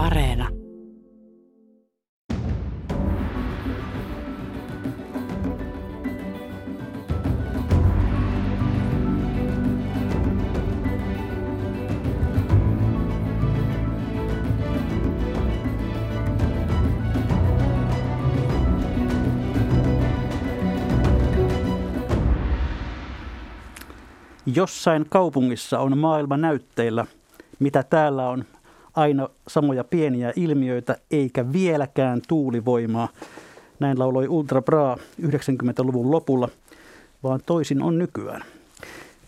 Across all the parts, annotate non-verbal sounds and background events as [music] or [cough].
Areena. Jossain kaupungissa on maailma näytteillä, mitä täällä on aina samoja pieniä ilmiöitä, eikä vieläkään tuulivoimaa. Näin lauloi Ultra Bra 90-luvun lopulla, vaan toisin on nykyään.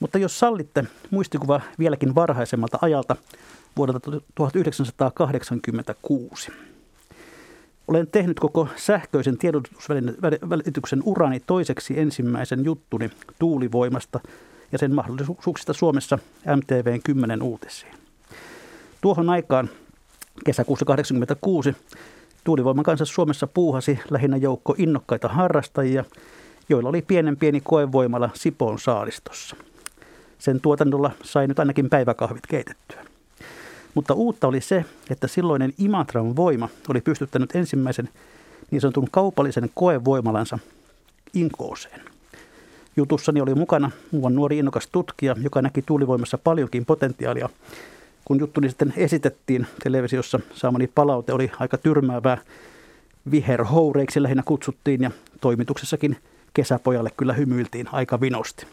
Mutta jos sallitte muistikuva vieläkin varhaisemmalta ajalta vuodelta 1986. Olen tehnyt koko sähköisen tiedotusvälityksen urani toiseksi ensimmäisen juttuni tuulivoimasta – ja sen mahdollisuuksista Suomessa MTVn 10 uutisiin. Tuohon aikaan kesäkuussa 1986 tuulivoiman kanssa Suomessa puuhasi lähinnä joukko innokkaita harrastajia, joilla oli pienen pieni koevoimala Sipoon saaristossa. Sen tuotannolla sai nyt ainakin päiväkahvit keitettyä. Mutta uutta oli se, että silloinen Imatran voima oli pystyttänyt ensimmäisen niin sanotun kaupallisen koevoimalansa Inkooseen. Jutussani oli mukana muuan nuori innokas tutkija, joka näki tuulivoimassa paljonkin potentiaalia. Kun juttuni sitten esitettiin televisiossa, saamani palaute oli aika tyrmäävää. Viherhoureiksi lähinnä kutsuttiin ja toimituksessakin kesäpojalle kyllä hymyiltiin aika vinosti.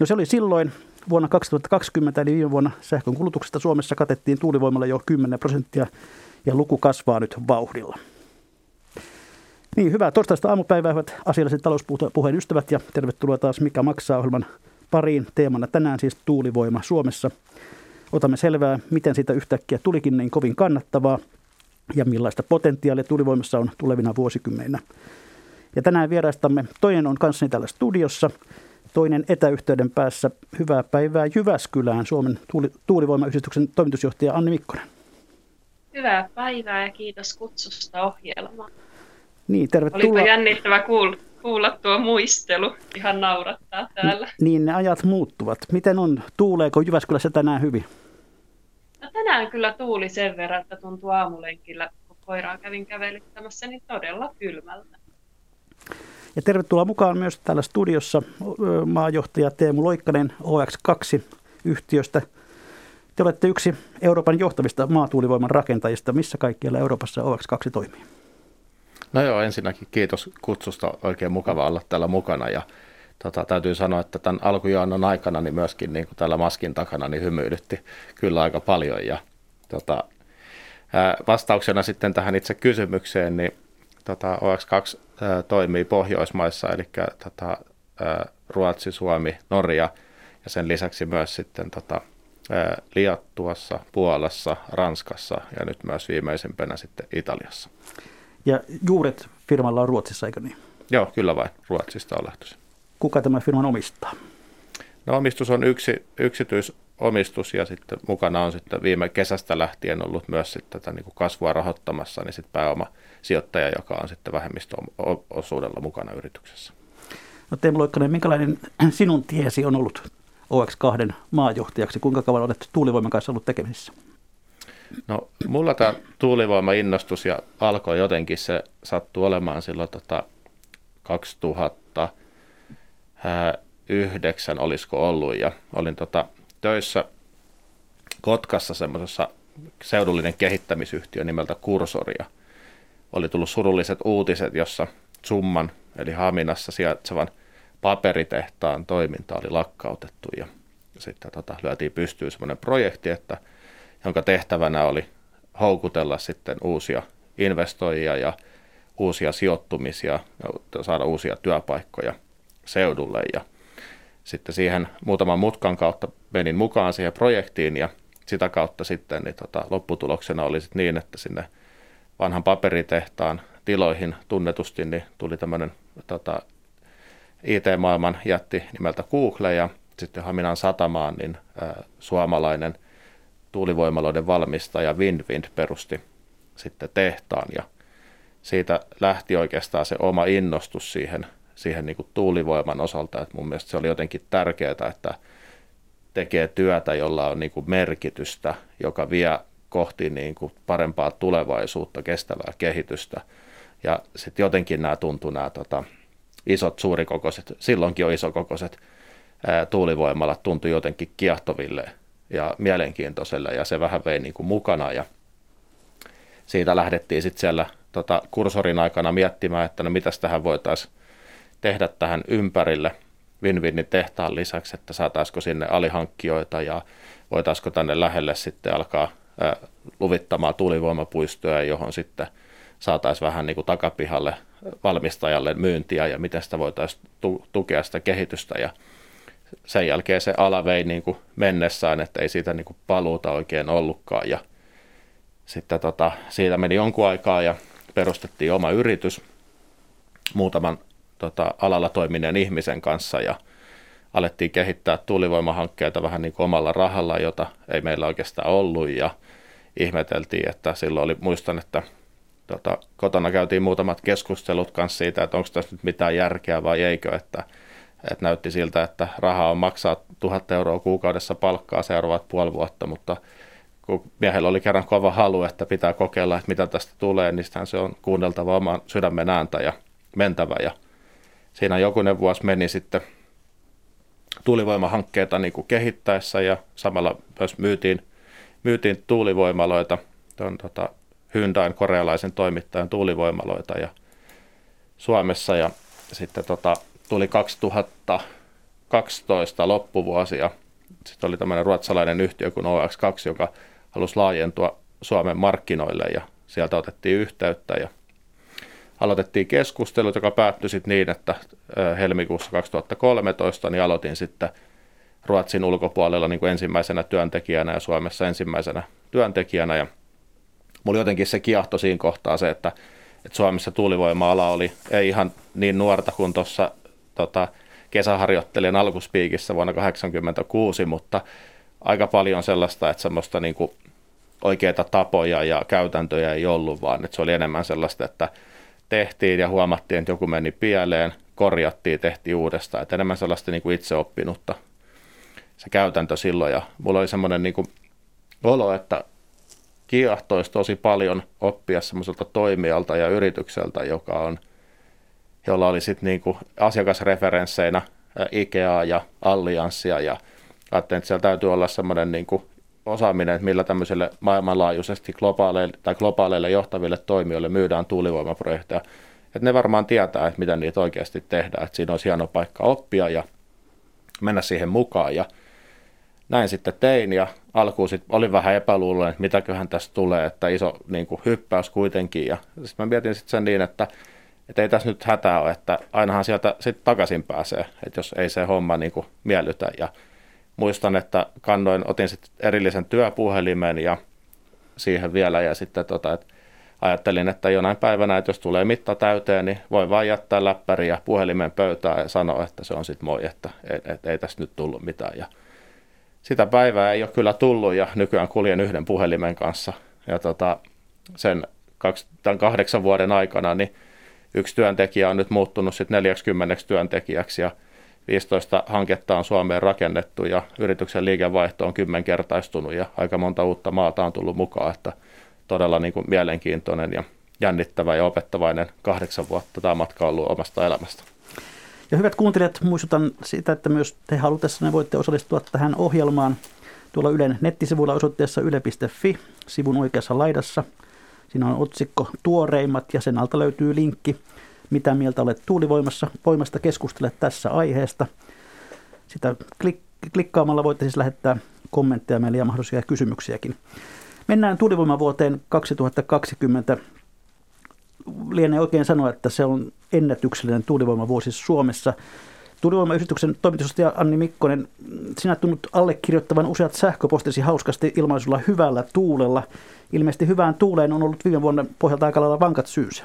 No se oli silloin vuonna 2020 eli viime vuonna sähkön kulutuksesta Suomessa katettiin tuulivoimalla jo 10 prosenttia ja luku kasvaa nyt vauhdilla. Niin, hyvää torstaista aamupäivää, hyvät asialliset talouspuheen ystävät ja tervetuloa taas Mikä maksaa ohjelman pariin. Teemana tänään siis tuulivoima Suomessa. Otamme selvää, miten siitä yhtäkkiä tulikin niin kovin kannattavaa ja millaista potentiaalia tuulivoimassa on tulevina vuosikymmeninä. Ja tänään vieraistamme, toinen on kanssani täällä studiossa, toinen etäyhteyden päässä. Hyvää päivää Jyväskylään, Suomen tuuli, tuulivoimayhdistyksen toimitusjohtaja Anni Mikkonen. Hyvää päivää ja kiitos kutsusta ohjelmaan. Niin, tervetuloa. Olipa jännittävä kuulla, kuulla tuo muistelu. Ihan naurattaa täällä. Niin, ne ajat muuttuvat. Miten on? Tuuleeko Jyväskylässä tänään hyvin? No, tänään kyllä tuuli sen verran, että tuntuu aamulenkillä, kun koiraa kävin kävelyttämässä, niin todella kylmältä. Ja tervetuloa mukaan myös täällä studiossa maajohtaja Teemu Loikkanen OX2-yhtiöstä. Te olette yksi Euroopan johtavista maatuulivoiman rakentajista. Missä kaikkialla Euroopassa OX2 toimii? No joo, ensinnäkin kiitos kutsusta. Oikein mukava olla täällä mukana ja tota, täytyy sanoa, että tämän alkujaannon aikana niin myöskin niin kuin täällä maskin takana niin hymyilytti kyllä aika paljon ja tota, ää, vastauksena sitten tähän itse kysymykseen, niin tota, OX2 ää, toimii Pohjoismaissa, eli tota, ää, Ruotsi, Suomi, Norja ja sen lisäksi myös sitten tota, Liattuassa, Puolassa, Ranskassa ja nyt myös viimeisimpänä sitten Italiassa. Ja juuret firmalla on Ruotsissa, eikö niin? Joo, kyllä vain. Ruotsista on lähtöisin. Kuka tämä firman omistaa? No omistus on yksi, yksityisomistus ja sitten mukana on sitten viime kesästä lähtien ollut myös sitten tätä niin kuin kasvua rahoittamassa, niin sitten pääoma sijoittaja, joka on sitten vähemmistöosuudella mukana yrityksessä. No Teemu Loikkanen, minkälainen [clears throat] sinun tiesi on ollut OX2 maajohtajaksi? Kuinka kauan olet tuulivoiman kanssa ollut tekemisissä? No mulla tämä tuulivoima-innostus ja alkoi jotenkin, se sattui olemaan silloin tota 2009 olisiko ollut ja olin tota töissä Kotkassa semmoisessa seudullinen kehittämisyhtiö nimeltä Kursoria. Oli tullut surulliset uutiset, jossa Summan eli Haminassa sijaitsevan paperitehtaan toiminta oli lakkautettu ja sitten tota, lyötiin pystyyn semmoinen projekti, että – jonka tehtävänä oli houkutella sitten uusia investoijia ja uusia sijoittumisia saada uusia työpaikkoja seudulle. Ja sitten siihen muutaman mutkan kautta menin mukaan siihen projektiin ja sitä kautta sitten niin tota, lopputuloksena oli sitten niin, että sinne vanhan paperitehtaan tiloihin tunnetusti niin tuli tämmöinen tota, IT-maailman jätti nimeltä Google ja sitten Haminan satamaan niin ä, suomalainen – tuulivoimaloiden valmistaja Windwind perusti sitten tehtaan ja siitä lähti oikeastaan se oma innostus siihen, siihen niin kuin tuulivoiman osalta, että mun mielestä se oli jotenkin tärkeää, että tekee työtä, jolla on niin kuin merkitystä, joka vie kohti niin kuin parempaa tulevaisuutta, kestävää kehitystä. Ja sitten jotenkin nämä tuntuu nämä tota, isot, suurikokoiset, silloinkin on isokokoiset ää, tuulivoimalat tuntui jotenkin kiehtoville ja mielenkiintoiselle ja se vähän vei niin kuin mukana ja siitä lähdettiin sitten siellä tota, kursorin aikana miettimään, että no mitäs tähän voitaisiin tehdä tähän ympärille Winwinin tehtaan lisäksi, että saataisiko sinne alihankkijoita ja voitaisiko tänne lähelle sitten alkaa ää, luvittamaan tuulivoimapuistoja, johon sitten saataisiin vähän niin kuin takapihalle valmistajalle myyntiä ja miten sitä voitaisiin tu- tukea sitä kehitystä. Ja sen jälkeen se ala vei niin kuin mennessään, että ei siitä niin kuin paluuta oikein ollutkaan. Ja sitten tota, siitä meni jonkun aikaa ja perustettiin oma yritys muutaman tota, alalla toimineen ihmisen kanssa ja alettiin kehittää tuulivoimahankkeita vähän niin kuin omalla rahalla, jota ei meillä oikeastaan ollut. Ja ihmeteltiin, että silloin oli, muistan, että tota, kotona käytiin muutamat keskustelut kanssa siitä, että onko tässä nyt mitään järkeä vai eikö, että, että näytti siltä, että rahaa on maksaa tuhat euroa kuukaudessa palkkaa seuraavat puoli vuotta, mutta kun miehellä oli kerran kova halu, että pitää kokeilla, että mitä tästä tulee, niin se on kuunneltava oman sydämen ääntä ja mentävä. Ja siinä jokunen vuosi meni sitten tuulivoimahankkeita niin kuin kehittäessä ja samalla myös myytiin, myytiin tuulivoimaloita, tuon tota, Hyundain korealaisen toimittajan tuulivoimaloita ja Suomessa ja sitten tota, tuli 2012 loppuvuosi ja sitten oli tämmöinen ruotsalainen yhtiö kuin OX2, joka halusi laajentua Suomen markkinoille ja sieltä otettiin yhteyttä ja aloitettiin keskustelut, joka päättyi sitten niin, että helmikuussa 2013 niin aloitin sitten Ruotsin ulkopuolella niin kuin ensimmäisenä työntekijänä ja Suomessa ensimmäisenä työntekijänä ja mulla jotenkin se kiahto siinä kohtaa se, että, että Suomessa tuulivoima-ala oli ei ihan niin nuorta kuin tuossa tota, kesäharjoittelijan alkuspiikissä vuonna 1986, mutta aika paljon sellaista, että semmoista niin kuin oikeita tapoja ja käytäntöjä ei ollut, vaan että se oli enemmän sellaista, että tehtiin ja huomattiin, että joku meni pieleen, korjattiin, tehtiin uudestaan, että enemmän sellaista niin kuin itse oppinutta se käytäntö silloin. Ja mulla oli semmoinen niin kuin olo, että kiehtoisi tosi paljon oppia semmoiselta toimijalta ja yritykseltä, joka on, jolla oli sitten niin asiakasreferensseinä Ikeaa ja Allianssia ja ajattelin, että siellä täytyy olla semmoinen niin osaaminen, että millä tämmöiselle maailmanlaajuisesti globaaleille, tai globaaleille johtaville toimijoille myydään tuulivoimaprojekteja. Että ne varmaan tietää, että miten niitä oikeasti tehdään, että siinä on hieno paikka oppia ja mennä siihen mukaan. Ja näin sitten tein ja alkuun sitten olin vähän epäluuloinen, että mitäköhän tästä tulee, että iso niin kuin, hyppäys kuitenkin. Ja sitten mä mietin sitten sen niin, että, että ei tässä nyt hätää ole, että ainahan sieltä sitten takaisin pääsee, että jos ei se homma niin kuin, miellytä. Ja muistan, että kannoin, otin sitten erillisen työpuhelimen ja siihen vielä ja sitten tota, että ajattelin, että jonain päivänä, että jos tulee mitta täyteen, niin voi vain jättää läppäri ja puhelimen pöytään ja sanoa, että se on sitten moi, että et, et, ei tästä nyt tullut mitään. Ja sitä päivää ei ole kyllä tullut ja nykyään kuljen yhden puhelimen kanssa. Ja tota, sen kaksi, tämän kahdeksan vuoden aikana niin yksi työntekijä on nyt muuttunut sitten 40 työntekijäksi ja 15 hanketta on Suomeen rakennettu ja yrityksen liikevaihto on kymmenkertaistunut ja aika monta uutta maata on tullut mukaan, että todella niin kuin mielenkiintoinen ja jännittävä ja opettavainen kahdeksan vuotta tämä matka on ollut omasta elämästä. Ja hyvät kuuntelijat, muistutan siitä, että myös te halutessanne voitte osallistua tähän ohjelmaan tuolla Ylen nettisivuilla osoitteessa yle.fi sivun oikeassa laidassa. Siinä on otsikko Tuoreimmat ja sen alta löytyy linkki mitä mieltä olet tuulivoimassa, voimasta keskustele tässä aiheesta. Sitä klik, klikkaamalla voitte siis lähettää kommentteja meille ja mahdollisia kysymyksiäkin. Mennään tuulivoimavuoteen 2020. Lienee oikein sanoa, että se on ennätyksellinen tuulivoimavuosi Suomessa. Tuulivoimayhdistyksen toimitusjohtaja Anni Mikkonen, sinä tunnut allekirjoittavan useat sähköpostisi hauskasti ilmaisulla hyvällä tuulella. Ilmeisesti hyvään tuuleen on ollut viime vuonna pohjalta aika lailla vankat syysä.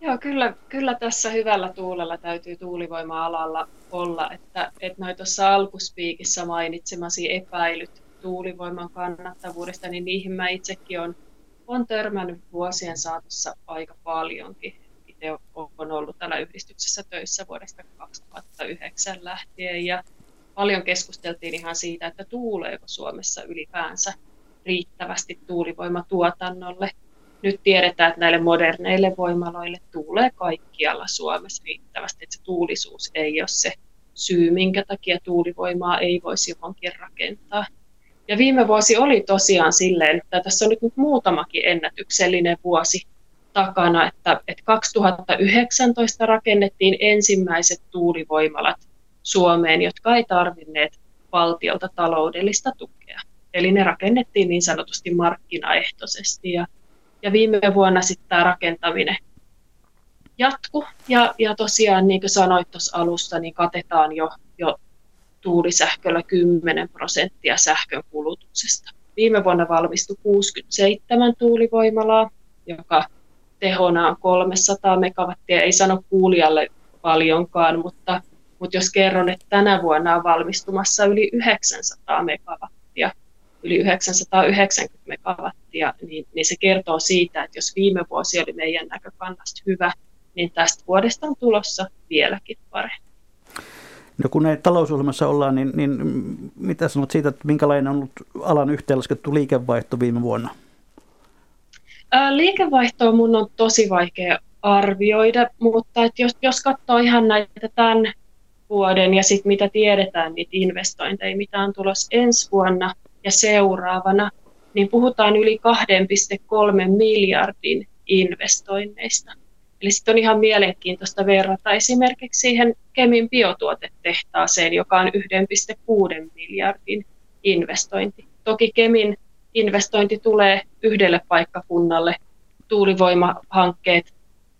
Joo, kyllä, kyllä tässä hyvällä tuulella täytyy tuulivoima-alalla olla, että, että noin tuossa alkuspiikissä mainitsemasi epäilyt tuulivoiman kannattavuudesta, niin niihin mä itsekin olen on törmännyt vuosien saatossa aika paljonkin. Itse olen ollut täällä yhdistyksessä töissä vuodesta 2009 lähtien ja paljon keskusteltiin ihan siitä, että tuuleeko Suomessa ylipäänsä riittävästi tuulivoimatuotannolle. Nyt tiedetään, että näille moderneille voimaloille tulee kaikkialla Suomessa riittävästi, että se tuulisuus ei ole se syy, minkä takia tuulivoimaa ei voisi johonkin rakentaa. Ja viime vuosi oli tosiaan silleen, että tässä on nyt muutamakin ennätyksellinen vuosi takana, että, että 2019 rakennettiin ensimmäiset tuulivoimalat Suomeen, jotka ei tarvinneet valtiolta taloudellista tukea. Eli ne rakennettiin niin sanotusti markkinaehtoisesti ja, ja viime vuonna sitten tämä rakentaminen jatku ja, ja tosiaan niin kuin sanoit tuossa alussa, niin katetaan jo, jo tuulisähköllä 10 prosenttia sähkön kulutuksesta. Viime vuonna valmistui 67 tuulivoimalaa, joka tehona on 300 megawattia. Ei sano kuulijalle paljonkaan, mutta, mutta jos kerron, että tänä vuonna on valmistumassa yli 900 megawattia, yli 990 megawattia, niin, niin se kertoo siitä, että jos viime vuosi oli meidän näkökannasta hyvä, niin tästä vuodesta on tulossa vieläkin parempi. No kun näin talousohjelmassa ollaan, niin, niin mitä sanot siitä, että minkälainen on ollut alan yhteenlaskettu liikevaihto viime vuonna? Liikevaihtoa mun on tosi vaikea arvioida, mutta että jos, jos katsoo ihan näitä tämän vuoden ja sitten mitä tiedetään niitä investointeja, mitä on tulossa ensi vuonna ja seuraavana, niin puhutaan yli 2,3 miljardin investoinneista. Eli sitten on ihan mielenkiintoista verrata esimerkiksi siihen Kemin biotuotetehtaaseen, joka on 1,6 miljardin investointi. Toki Kemin investointi tulee yhdelle paikkakunnalle. Tuulivoimahankkeet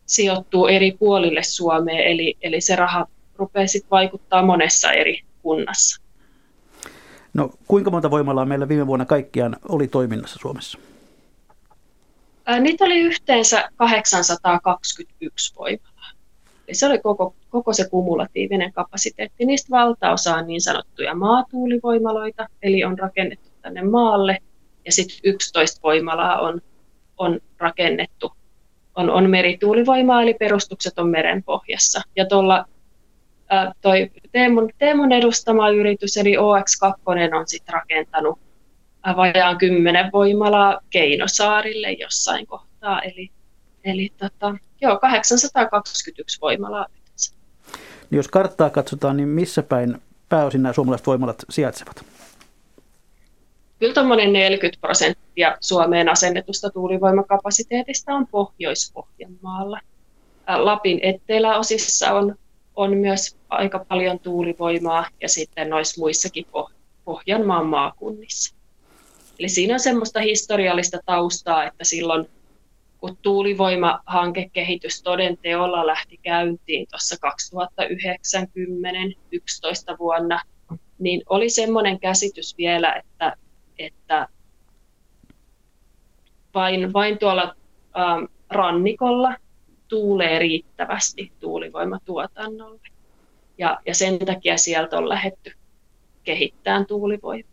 sijoittuu eri puolille Suomeen, eli, eli se raha rupeaa sitten vaikuttaa monessa eri kunnassa. No kuinka monta voimalaa meillä viime vuonna kaikkiaan oli toiminnassa Suomessa? Niitä oli yhteensä 821 voimalaa. Eli se oli koko, koko se kumulatiivinen kapasiteetti. Niistä valtaosa on niin sanottuja maatuulivoimaloita, eli on rakennettu tänne maalle, ja sitten 11 voimalaa on, on rakennettu. On, on merituulivoimaa, eli perustukset on meren pohjassa. Ja tuolla toi Teemun, Teemun edustama yritys, eli OX2, on sitten rakentanut vajaan kymmenen voimalaa Keinosaarille jossain kohtaa, eli, eli tota, joo, 821 voimalaa jos karttaa katsotaan, niin missä päin pääosin nämä suomalaiset voimalat sijaitsevat? Kyllä tuommoinen 40 prosenttia Suomeen asennetusta tuulivoimakapasiteetista on Pohjois-Pohjanmaalla. Lapin eteläosissa on, on myös aika paljon tuulivoimaa ja sitten noissa muissakin Pohjanmaan maakunnissa. Eli siinä on semmoista historiallista taustaa, että silloin kun tuulivoimahankekehitys toden teolla lähti käyntiin tuossa 2090-2011 vuonna, niin oli semmoinen käsitys vielä, että, että vain, vain tuolla ähm, rannikolla tuulee riittävästi tuulivoimatuotannolle. Ja, ja sen takia sieltä on lähetty kehittämään tuulivoimaa.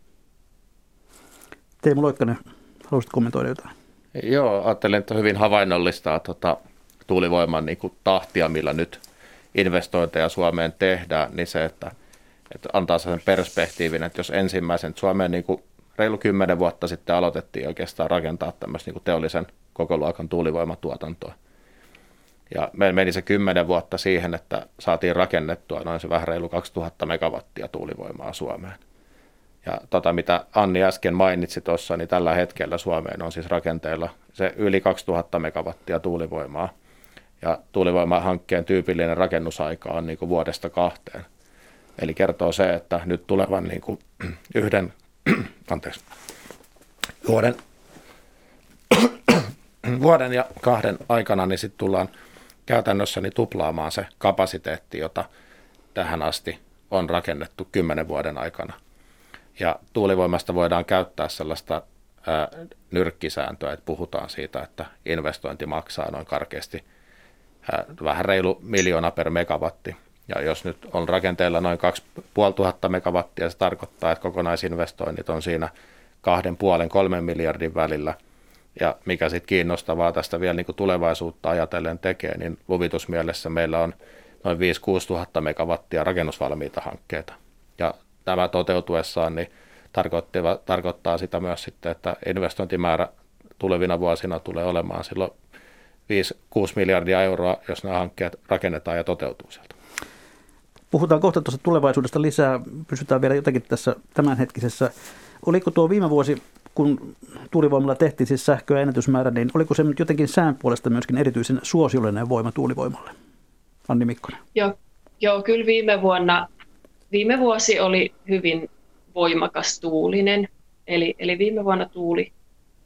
Teemu Loikkanen, haluaisit kommentoida jotain? Joo, ajattelin, että hyvin havainnollistaa tuota tuulivoiman niin kuin tahtia, millä nyt investointeja Suomeen tehdään, niin se, että, että antaa sen perspektiivin, että jos ensimmäisen Suomeen niin kuin reilu kymmenen vuotta sitten aloitettiin oikeastaan rakentaa tämmöistä niin teollisen koko luokan tuulivoimatuotantoa. Ja meillä meni se kymmenen vuotta siihen, että saatiin rakennettua noin se vähän reilu 2000 megawattia tuulivoimaa Suomeen. Ja tota, mitä Anni äsken mainitsi tuossa, niin tällä hetkellä Suomeen on siis rakenteilla se yli 2000 megawattia tuulivoimaa. Ja tuulivoimahankkeen tyypillinen rakennusaika on niin kuin vuodesta kahteen. Eli kertoo se, että nyt tulevan niin kuin [clears throat] yhden, [clears throat] anteeksi, vuoden, [clears throat] vuoden ja kahden aikana, niin sitten tullaan käytännössä niin tuplaamaan se kapasiteetti, jota tähän asti on rakennettu kymmenen vuoden aikana. Ja tuulivoimasta voidaan käyttää sellaista ää, nyrkkisääntöä, että puhutaan siitä, että investointi maksaa noin karkeasti ää, vähän reilu miljoona per megawatti. Ja jos nyt on rakenteella noin 2500 megawattia, se tarkoittaa, että kokonaisinvestoinnit on siinä kahden puolen kolmen miljardin välillä. Ja mikä sitten kiinnostavaa tästä vielä niin kuin tulevaisuutta ajatellen tekee, niin luvitusmielessä meillä on noin 5-6 tuhatta megawattia rakennusvalmiita hankkeita. Ja tämä toteutuessaan niin tarkoittaa sitä myös sitten, että investointimäärä tulevina vuosina tulee olemaan silloin 5-6 miljardia euroa, jos nämä hankkeet rakennetaan ja toteutuu sieltä. Puhutaan kohta tuosta tulevaisuudesta lisää. Pysytään vielä jotenkin tässä tämänhetkisessä. Oliko tuo viime vuosi, kun tuulivoimalla tehtiin siis sähköä ennätysmäärä, niin oliko se jotenkin sään puolesta myöskin erityisen suosiollinen voima tuulivoimalle? Anni Mikkonen. Joo, joo kyllä viime vuonna, viime vuosi oli hyvin voimakas tuulinen. Eli, eli viime vuonna tuuli,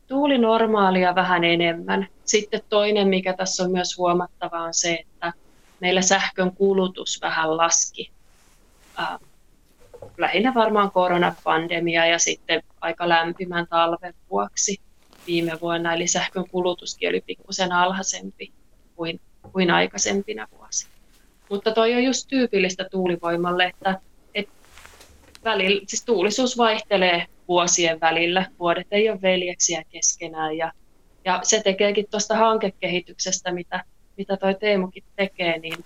tuuli normaalia vähän enemmän. Sitten toinen, mikä tässä on myös huomattava, on se, että meillä sähkön kulutus vähän laski. Äh, lähinnä varmaan koronapandemia ja sitten aika lämpimän talven vuoksi viime vuonna, eli sähkön kulutuskin oli pikkusen alhaisempi kuin, kuin aikaisempina vuosina. Mutta toi on just tyypillistä tuulivoimalle, että, että välillä, siis tuulisuus vaihtelee vuosien välillä. Vuodet ei ole veljeksiä keskenään ja, ja se tekeekin tuosta hankekehityksestä, mitä, mitä toi Teemukin tekee, niin,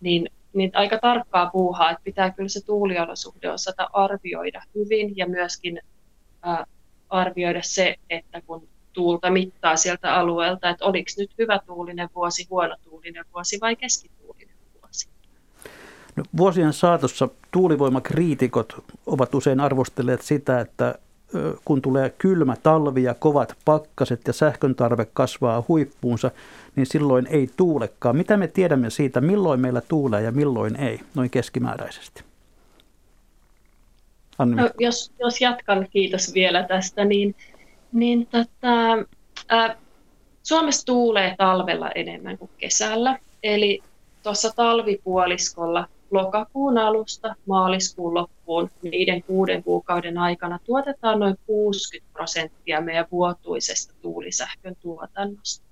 niin, niin aika tarkkaa puuhaa, että pitää kyllä se tuuliolosuhde osata arvioida hyvin ja myöskin ää, arvioida se, että kun tuulta mittaa sieltä alueelta, että oliko nyt hyvä tuulinen vuosi, huono tuulinen vuosi vai keskituulinen vuosi. No, vuosien saatossa tuulivoimakriitikot ovat usein arvostelleet sitä, että kun tulee kylmä talvi ja kovat pakkaset ja sähkön tarve kasvaa huippuunsa, niin silloin ei tuulekaan. Mitä me tiedämme siitä, milloin meillä tuulee ja milloin ei, noin keskimääräisesti? Anni. No, jos, jos jatkan, kiitos vielä tästä, niin, niin tota, ää, Suomessa tuulee talvella enemmän kuin kesällä. Eli tuossa talvipuoliskolla lokakuun alusta maaliskuun loppuun niiden kuuden kuukauden aikana tuotetaan noin 60 prosenttia meidän vuotuisesta tuulisähkön tuotannosta.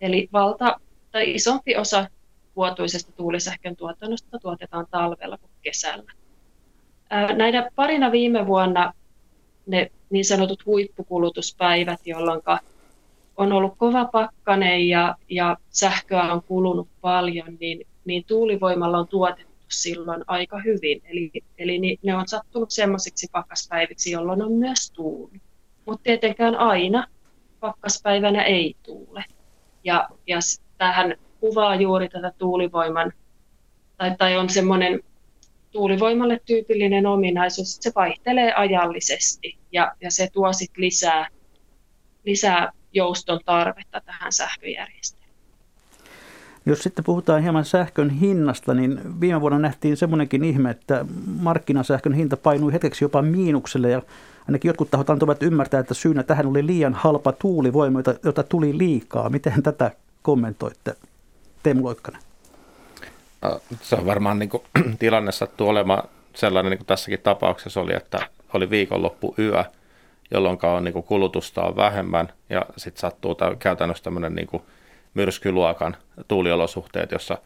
Eli valta tai isompi osa vuotuisesta tuulisähkön tuotannosta tuotetaan talvella kuin kesällä. Näinä parina viime vuonna ne niin sanotut huippukulutuspäivät, jolloin on ollut kova pakkanen ja, ja sähköä on kulunut paljon, niin, niin tuulivoimalla on tuotettu silloin aika hyvin. Eli, eli ne on sattunut semmoisiksi pakkaspäiviksi, jolloin on myös tuuli. Mutta tietenkään aina pakkaspäivänä ei tuule. Ja, ja tähän kuvaa juuri tätä tuulivoiman, tai, tai on semmoinen tuulivoimalle tyypillinen ominaisuus, että se vaihtelee ajallisesti ja, ja se tuo sit lisää, lisää jouston tarvetta tähän sähköjärjestelmään. Jos sitten puhutaan hieman sähkön hinnasta, niin viime vuonna nähtiin semmoinenkin ihme, että markkinasähkön hinta painui hetkeksi jopa miinukselle ja ainakin jotkut tahot antoivat ymmärtää, että syynä tähän oli liian halpa tuulivoima, jota tuli liikaa. Miten tätä kommentoitte, Teemu Loikkanen? No, se on varmaan niin kuin, [clears throat] tilanne sattuu olemaan sellainen niin kuin tässäkin tapauksessa oli, että oli viikonloppu yö, jolloin on, niin kuin, kulutusta on vähemmän ja sitten sattuu käytännössä tämmöinen niin kuin, myrskyluokan tuuliolosuhteet, jossa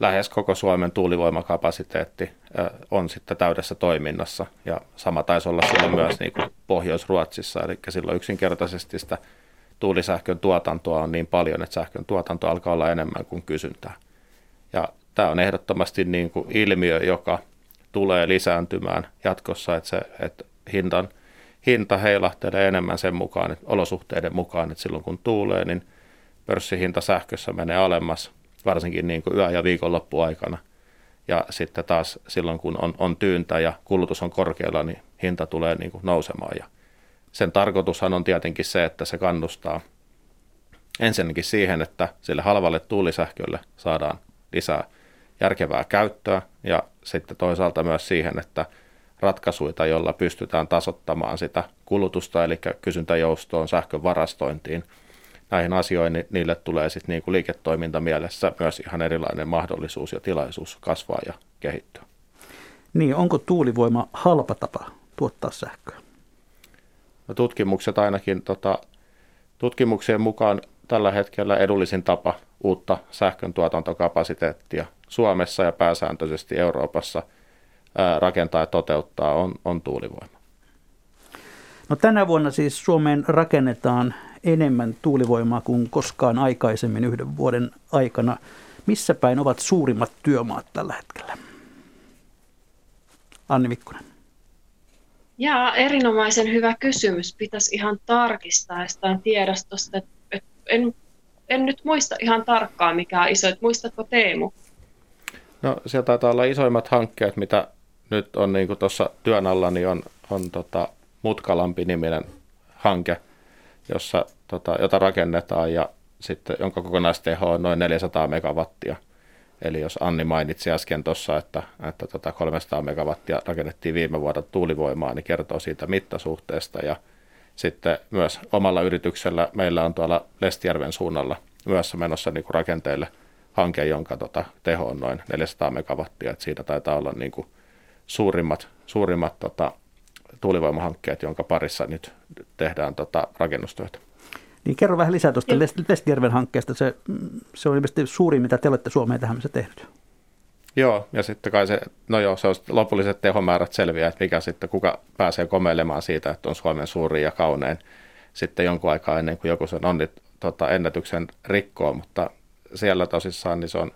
lähes koko Suomen tuulivoimakapasiteetti on sitten täydessä toiminnassa. Ja sama taisi olla silloin myös niin kuin Pohjois-Ruotsissa, eli silloin yksinkertaisesti sitä tuulisähkön tuotantoa on niin paljon, että sähkön tuotanto alkaa olla enemmän kuin kysyntää. Ja tämä on ehdottomasti niin kuin ilmiö, joka tulee lisääntymään jatkossa, että, se, että hintan, hinta heilahtelee enemmän sen mukaan, että olosuhteiden mukaan, että silloin kun tuulee, niin pörssihinta sähkössä menee alemmas, varsinkin niin kuin yö- ja viikonloppuaikana. Ja sitten taas silloin, kun on, on tyyntä ja kulutus on korkealla, niin hinta tulee niin kuin nousemaan. Ja sen tarkoitushan on tietenkin se, että se kannustaa ensinnäkin siihen, että sille halvalle tuulisähkölle saadaan lisää järkevää käyttöä ja sitten toisaalta myös siihen, että ratkaisuita, joilla pystytään tasottamaan sitä kulutusta, eli kysyntäjoustoon, sähkön varastointiin – näihin asioihin, niin niille tulee sitten niin kuin liiketoimintamielessä myös ihan erilainen mahdollisuus ja tilaisuus kasvaa ja kehittyä. Niin, onko tuulivoima halpa tapa tuottaa sähköä? No, tutkimukset ainakin, tota, tutkimuksien mukaan tällä hetkellä edullisin tapa uutta sähkön tuotantokapasiteettia Suomessa ja pääsääntöisesti Euroopassa ää, rakentaa ja toteuttaa on, on tuulivoima. No, tänä vuonna siis Suomeen rakennetaan enemmän tuulivoimaa kuin koskaan aikaisemmin yhden vuoden aikana. Missä päin ovat suurimmat työmaat tällä hetkellä? Anni Mikkonen. Ja erinomaisen hyvä kysymys. Pitäisi ihan tarkistaa jostain tiedostosta. En, en nyt muista ihan tarkkaan mikä on iso. Muistatko Teemu? No siellä taitaa olla isoimmat hankkeet, mitä nyt on niin tuossa työn alla, niin on, on tota Mutkalampi-niminen hanke, jossa, tota, jota rakennetaan ja sitten, jonka kokonaisteho on noin 400 megawattia. Eli jos Anni mainitsi äsken tuossa, että, että tota 300 megawattia rakennettiin viime vuonna tuulivoimaa, niin kertoo siitä mittasuhteesta. Ja sitten myös omalla yrityksellä meillä on tuolla Lestijärven suunnalla myös menossa niin kuin rakenteille hanke, jonka tota, teho on noin 400 megawattia. Että siitä taitaa olla niin kuin suurimmat, suurimmat tota, tuulivoimahankkeet, jonka parissa nyt tehdään tota, rakennustyötä. Niin kerro vähän lisää tuosta Lestijärven hankkeesta. Se, se on ilmeisesti suurin, mitä te olette Suomeen tähän mennessä tehnyt. Joo, ja sitten kai se, no joo, se on lopulliset tehomäärät selviää, että mikä sitten, kuka pääsee komeilemaan siitä, että on Suomen suurin ja kaunein sitten jonkun aikaa ennen kuin joku sen onnit, tota, ennätyksen rikkoo, mutta siellä tosissaan niin se on,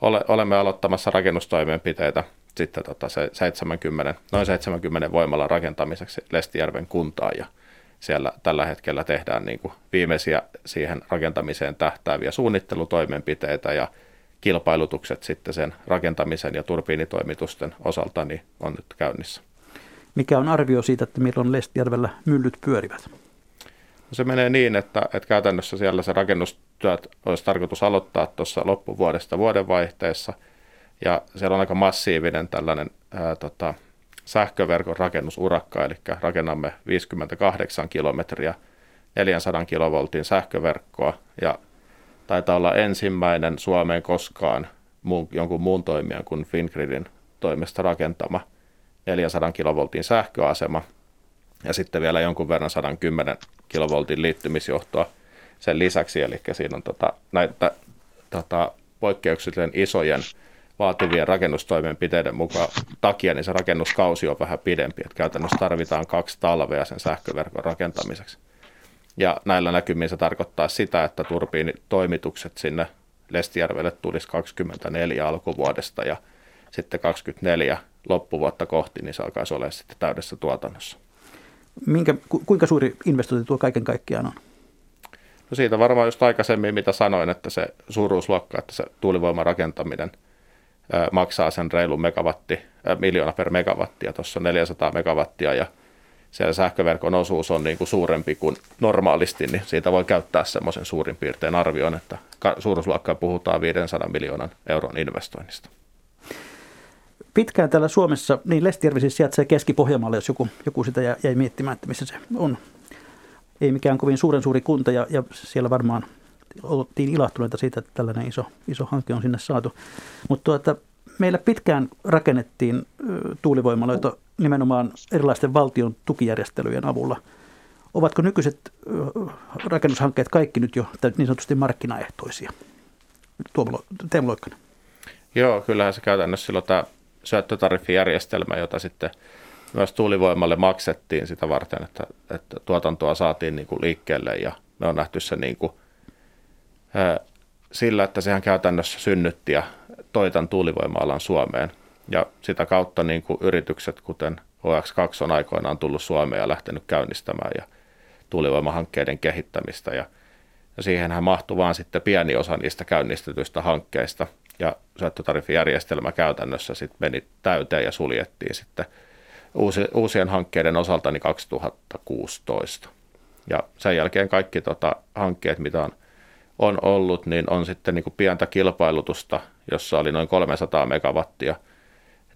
ole, olemme aloittamassa rakennustoimenpiteitä sitten tota se 70, noin 70 voimalla rakentamiseksi Lestijärven kuntaan ja siellä tällä hetkellä tehdään niin kuin viimeisiä siihen rakentamiseen tähtääviä suunnittelutoimenpiteitä ja kilpailutukset sitten sen rakentamisen ja turbiinitoimitusten osalta niin on nyt käynnissä. Mikä on arvio siitä, että milloin Lestijärvellä myllyt pyörivät? No se menee niin, että, että käytännössä siellä se rakennustyöt olisi tarkoitus aloittaa tuossa loppuvuodesta vuodenvaihteessa – ja siellä on aika massiivinen tällainen ää, tota, sähköverkon rakennusurakka, eli rakennamme 58 kilometriä 400 kilovoltin sähköverkkoa. Ja taitaa olla ensimmäinen Suomeen koskaan muun, jonkun muun toimijan kuin Fingridin toimesta rakentama 400 kilovoltin sähköasema. Ja sitten vielä jonkun verran 110 kilovoltin liittymisjohtoa sen lisäksi, eli siinä on tota, näitä tota, poikkeuksellisen isojen vaativien rakennustoimenpiteiden mukaan takia, niin se rakennuskausi on vähän pidempi. Että käytännössä tarvitaan kaksi talvea sen sähköverkon rakentamiseksi. Ja näillä näkymin se tarkoittaa sitä, että turbiinitoimitukset sinne Lestijärvelle tulisi 24 alkuvuodesta ja sitten 24 loppuvuotta kohti, niin se alkaisi olla sitten täydessä tuotannossa. Minkä, kuinka suuri investointi tuo kaiken kaikkiaan on? No siitä varmaan just aikaisemmin, mitä sanoin, että se suuruusluokka, että se tuulivoiman rakentaminen – maksaa sen reilu megawatti, miljoona per megawatti ja tuossa on 400 megawattia ja siellä sähköverkon osuus on niin kuin suurempi kuin normaalisti, niin siitä voi käyttää semmoisen suurin piirtein arvion, että suuruusluokkaa puhutaan 500 miljoonan euron investoinnista. Pitkään täällä Suomessa, niin Lestijärvi siis sijaitsee Keski-Pohjanmaalle, jos joku, joku sitä jäi miettimään, että missä se on. Ei mikään kovin suuren suuri kunta ja, ja siellä varmaan oltiin ilahtuneita siitä, että tällainen iso, iso hanke on sinne saatu. Mutta tuota, meillä pitkään rakennettiin tuulivoimaloita nimenomaan erilaisten valtion tukijärjestelyjen avulla. Ovatko nykyiset rakennushankkeet kaikki nyt jo niin sanotusti markkinaehtoisia? Teemu Loikkanen. Joo, kyllähän se käytännössä silloin tämä syöttötariffijärjestelmä, jota sitten myös tuulivoimalle maksettiin sitä varten, että, että tuotantoa saatiin niin kuin liikkeelle ja me on nähty se niin kuin sillä, että sehän käytännössä synnytti ja toi tämän tuulivoima-alan Suomeen. Ja sitä kautta niin kuin yritykset, kuten OX2 on aikoinaan tullut Suomeen ja lähtenyt käynnistämään ja tuulivoimahankkeiden kehittämistä. Ja, ja siihenhän mahtui vaan sitten pieni osa niistä käynnistetyistä hankkeista. Ja syöttötariffijärjestelmä käytännössä sitten meni täyteen ja suljettiin sitten uusi, uusien hankkeiden osalta niin 2016. Ja sen jälkeen kaikki tota, hankkeet, mitä on on ollut, niin on sitten niin kuin pientä kilpailutusta, jossa oli noin 300 megawattia,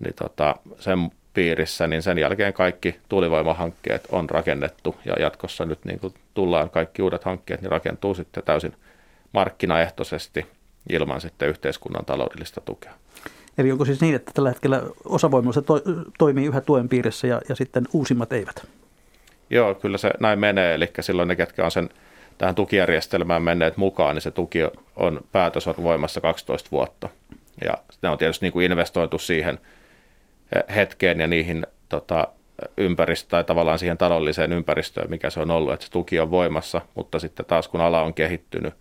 niin tota, sen piirissä, niin sen jälkeen kaikki tuulivoimahankkeet on rakennettu ja jatkossa nyt niin kuin tullaan kaikki uudet hankkeet, niin rakentuu sitten täysin markkinaehtoisesti ilman sitten yhteiskunnan taloudellista tukea. Eli onko siis niin, että tällä hetkellä osavoimalla to, toimii yhä tuen piirissä ja, ja sitten uusimmat eivät? Joo, kyllä se näin menee, eli silloin ne, ketkä on sen tähän tukijärjestelmään menneet mukaan, niin se tuki on päätös on voimassa 12 vuotta. Ja ne on tietysti niin kuin investoitu siihen eh, hetkeen ja niihin tota, ympäristö, tai tavallaan siihen taloudelliseen ympäristöön, mikä se on ollut, että se tuki on voimassa, mutta sitten taas kun ala on kehittynyt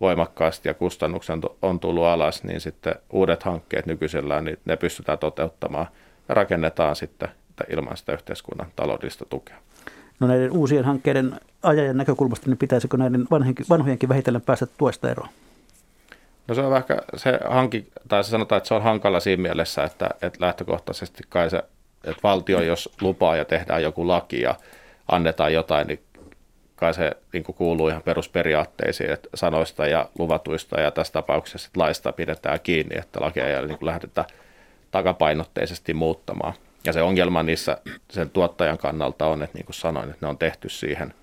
voimakkaasti ja kustannukset on tullut alas, niin sitten uudet hankkeet nykyisellään, niin ne pystytään toteuttamaan ja rakennetaan sitten ilman sitä yhteiskunnan taloudellista tukea. No näiden uusien hankkeiden ajajan näkökulmasta, niin pitäisikö näiden vanhojenkin vähitellen päästä tuesta eroon? No se on vähän se hanki, tai se sanotaan, että se on hankala siinä mielessä, että, että lähtökohtaisesti kai se, että valtio, jos lupaa ja tehdään joku laki ja annetaan jotain, niin kai se niin kuuluu ihan perusperiaatteisiin, että sanoista ja luvatuista ja tässä tapauksessa laista pidetään kiinni, että lakia ei niin lähdetä takapainotteisesti muuttamaan. Ja se ongelma niissä sen tuottajan kannalta on, että niin kuin sanoin, että ne on tehty siihen,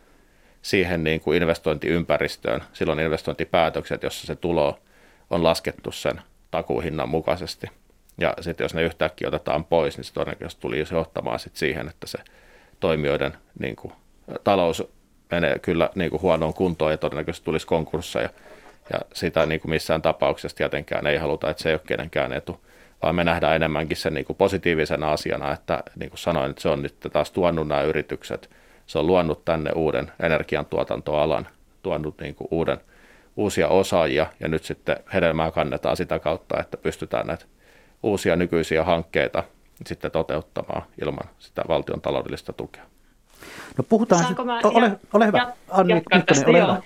siihen niin kuin investointiympäristöön, silloin investointipäätökset, jossa se tulo on laskettu sen takuuhinnan mukaisesti. Ja sitten jos ne yhtäkkiä otetaan pois, niin se todennäköisesti tuli johtamaan sitten siihen, että se toimijoiden niin kuin, talous menee kyllä niin kuin huonoon kuntoon ja todennäköisesti tulisi konkursseja. Ja sitä niin kuin missään tapauksessa tietenkään ei haluta, että se ei ole kenenkään etu, vaan me nähdään enemmänkin sen niin kuin positiivisena asiana, että niin kuin sanoin, että se on nyt taas tuonut nämä yritykset, se on luonut tänne uuden energiantuotantoalan, tuonut niin kuin uuden, uusia osaajia ja nyt sitten hedelmää kannetaan sitä kautta, että pystytään näitä uusia nykyisiä hankkeita sitten toteuttamaan ilman sitä valtion taloudellista tukea. No puhutaan Saanko mä, ole, ja, ole hyvä, Anni Mikkonen, ole hyvä.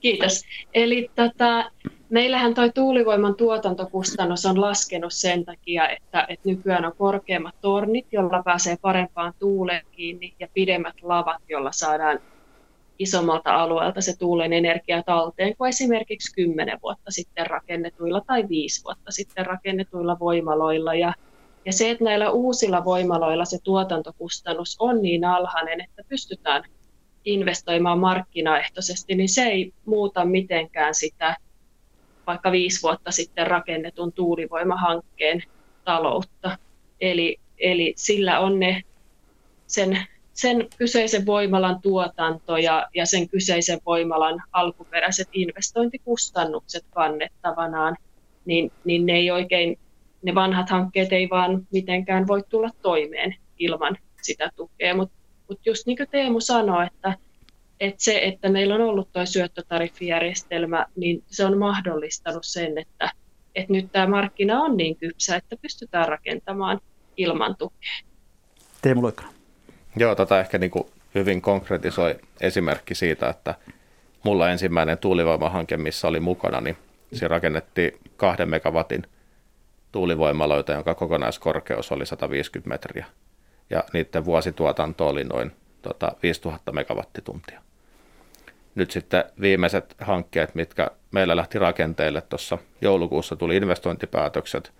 Kiitos. Eli tota, meillähän tuo tuulivoiman tuotantokustannus on laskenut sen takia, että, että nykyään on korkeammat tornit, jolla pääsee parempaan tuuleen kiinni ja pidemmät lavat, jolla saadaan isommalta alueelta se tuulen energia talteen kuin esimerkiksi 10 vuotta sitten rakennetuilla tai 5 vuotta sitten rakennetuilla voimaloilla. Ja ja se, että näillä uusilla voimaloilla se tuotantokustannus on niin alhainen, että pystytään investoimaan markkinaehtoisesti, niin se ei muuta mitenkään sitä vaikka viisi vuotta sitten rakennetun tuulivoimahankkeen taloutta. Eli, eli sillä on ne sen, sen kyseisen voimalan tuotanto ja, ja sen kyseisen voimalan alkuperäiset investointikustannukset kannettavanaan, niin, niin ne ei oikein ne vanhat hankkeet ei vaan mitenkään voi tulla toimeen ilman sitä tukea. Mutta mut just niin kuin Teemu sanoi, että, että se, että meillä on ollut tuo syöttötariffijärjestelmä, niin se on mahdollistanut sen, että, että nyt tämä markkina on niin kypsä, että pystytään rakentamaan ilman tukea. Teemu Loikkanen. Joo, tätä ehkä niin kuin hyvin konkretisoi esimerkki siitä, että mulla ensimmäinen tuulivoimahanke, missä oli mukana, niin se rakennettiin kahden megawatin – tuulivoimaloita, jonka kokonaiskorkeus oli 150 metriä. Ja niiden vuosituotanto oli noin tota, 5000 megawattituntia. Nyt sitten viimeiset hankkeet, mitkä meillä lähti rakenteille tuossa joulukuussa, tuli investointipäätökset,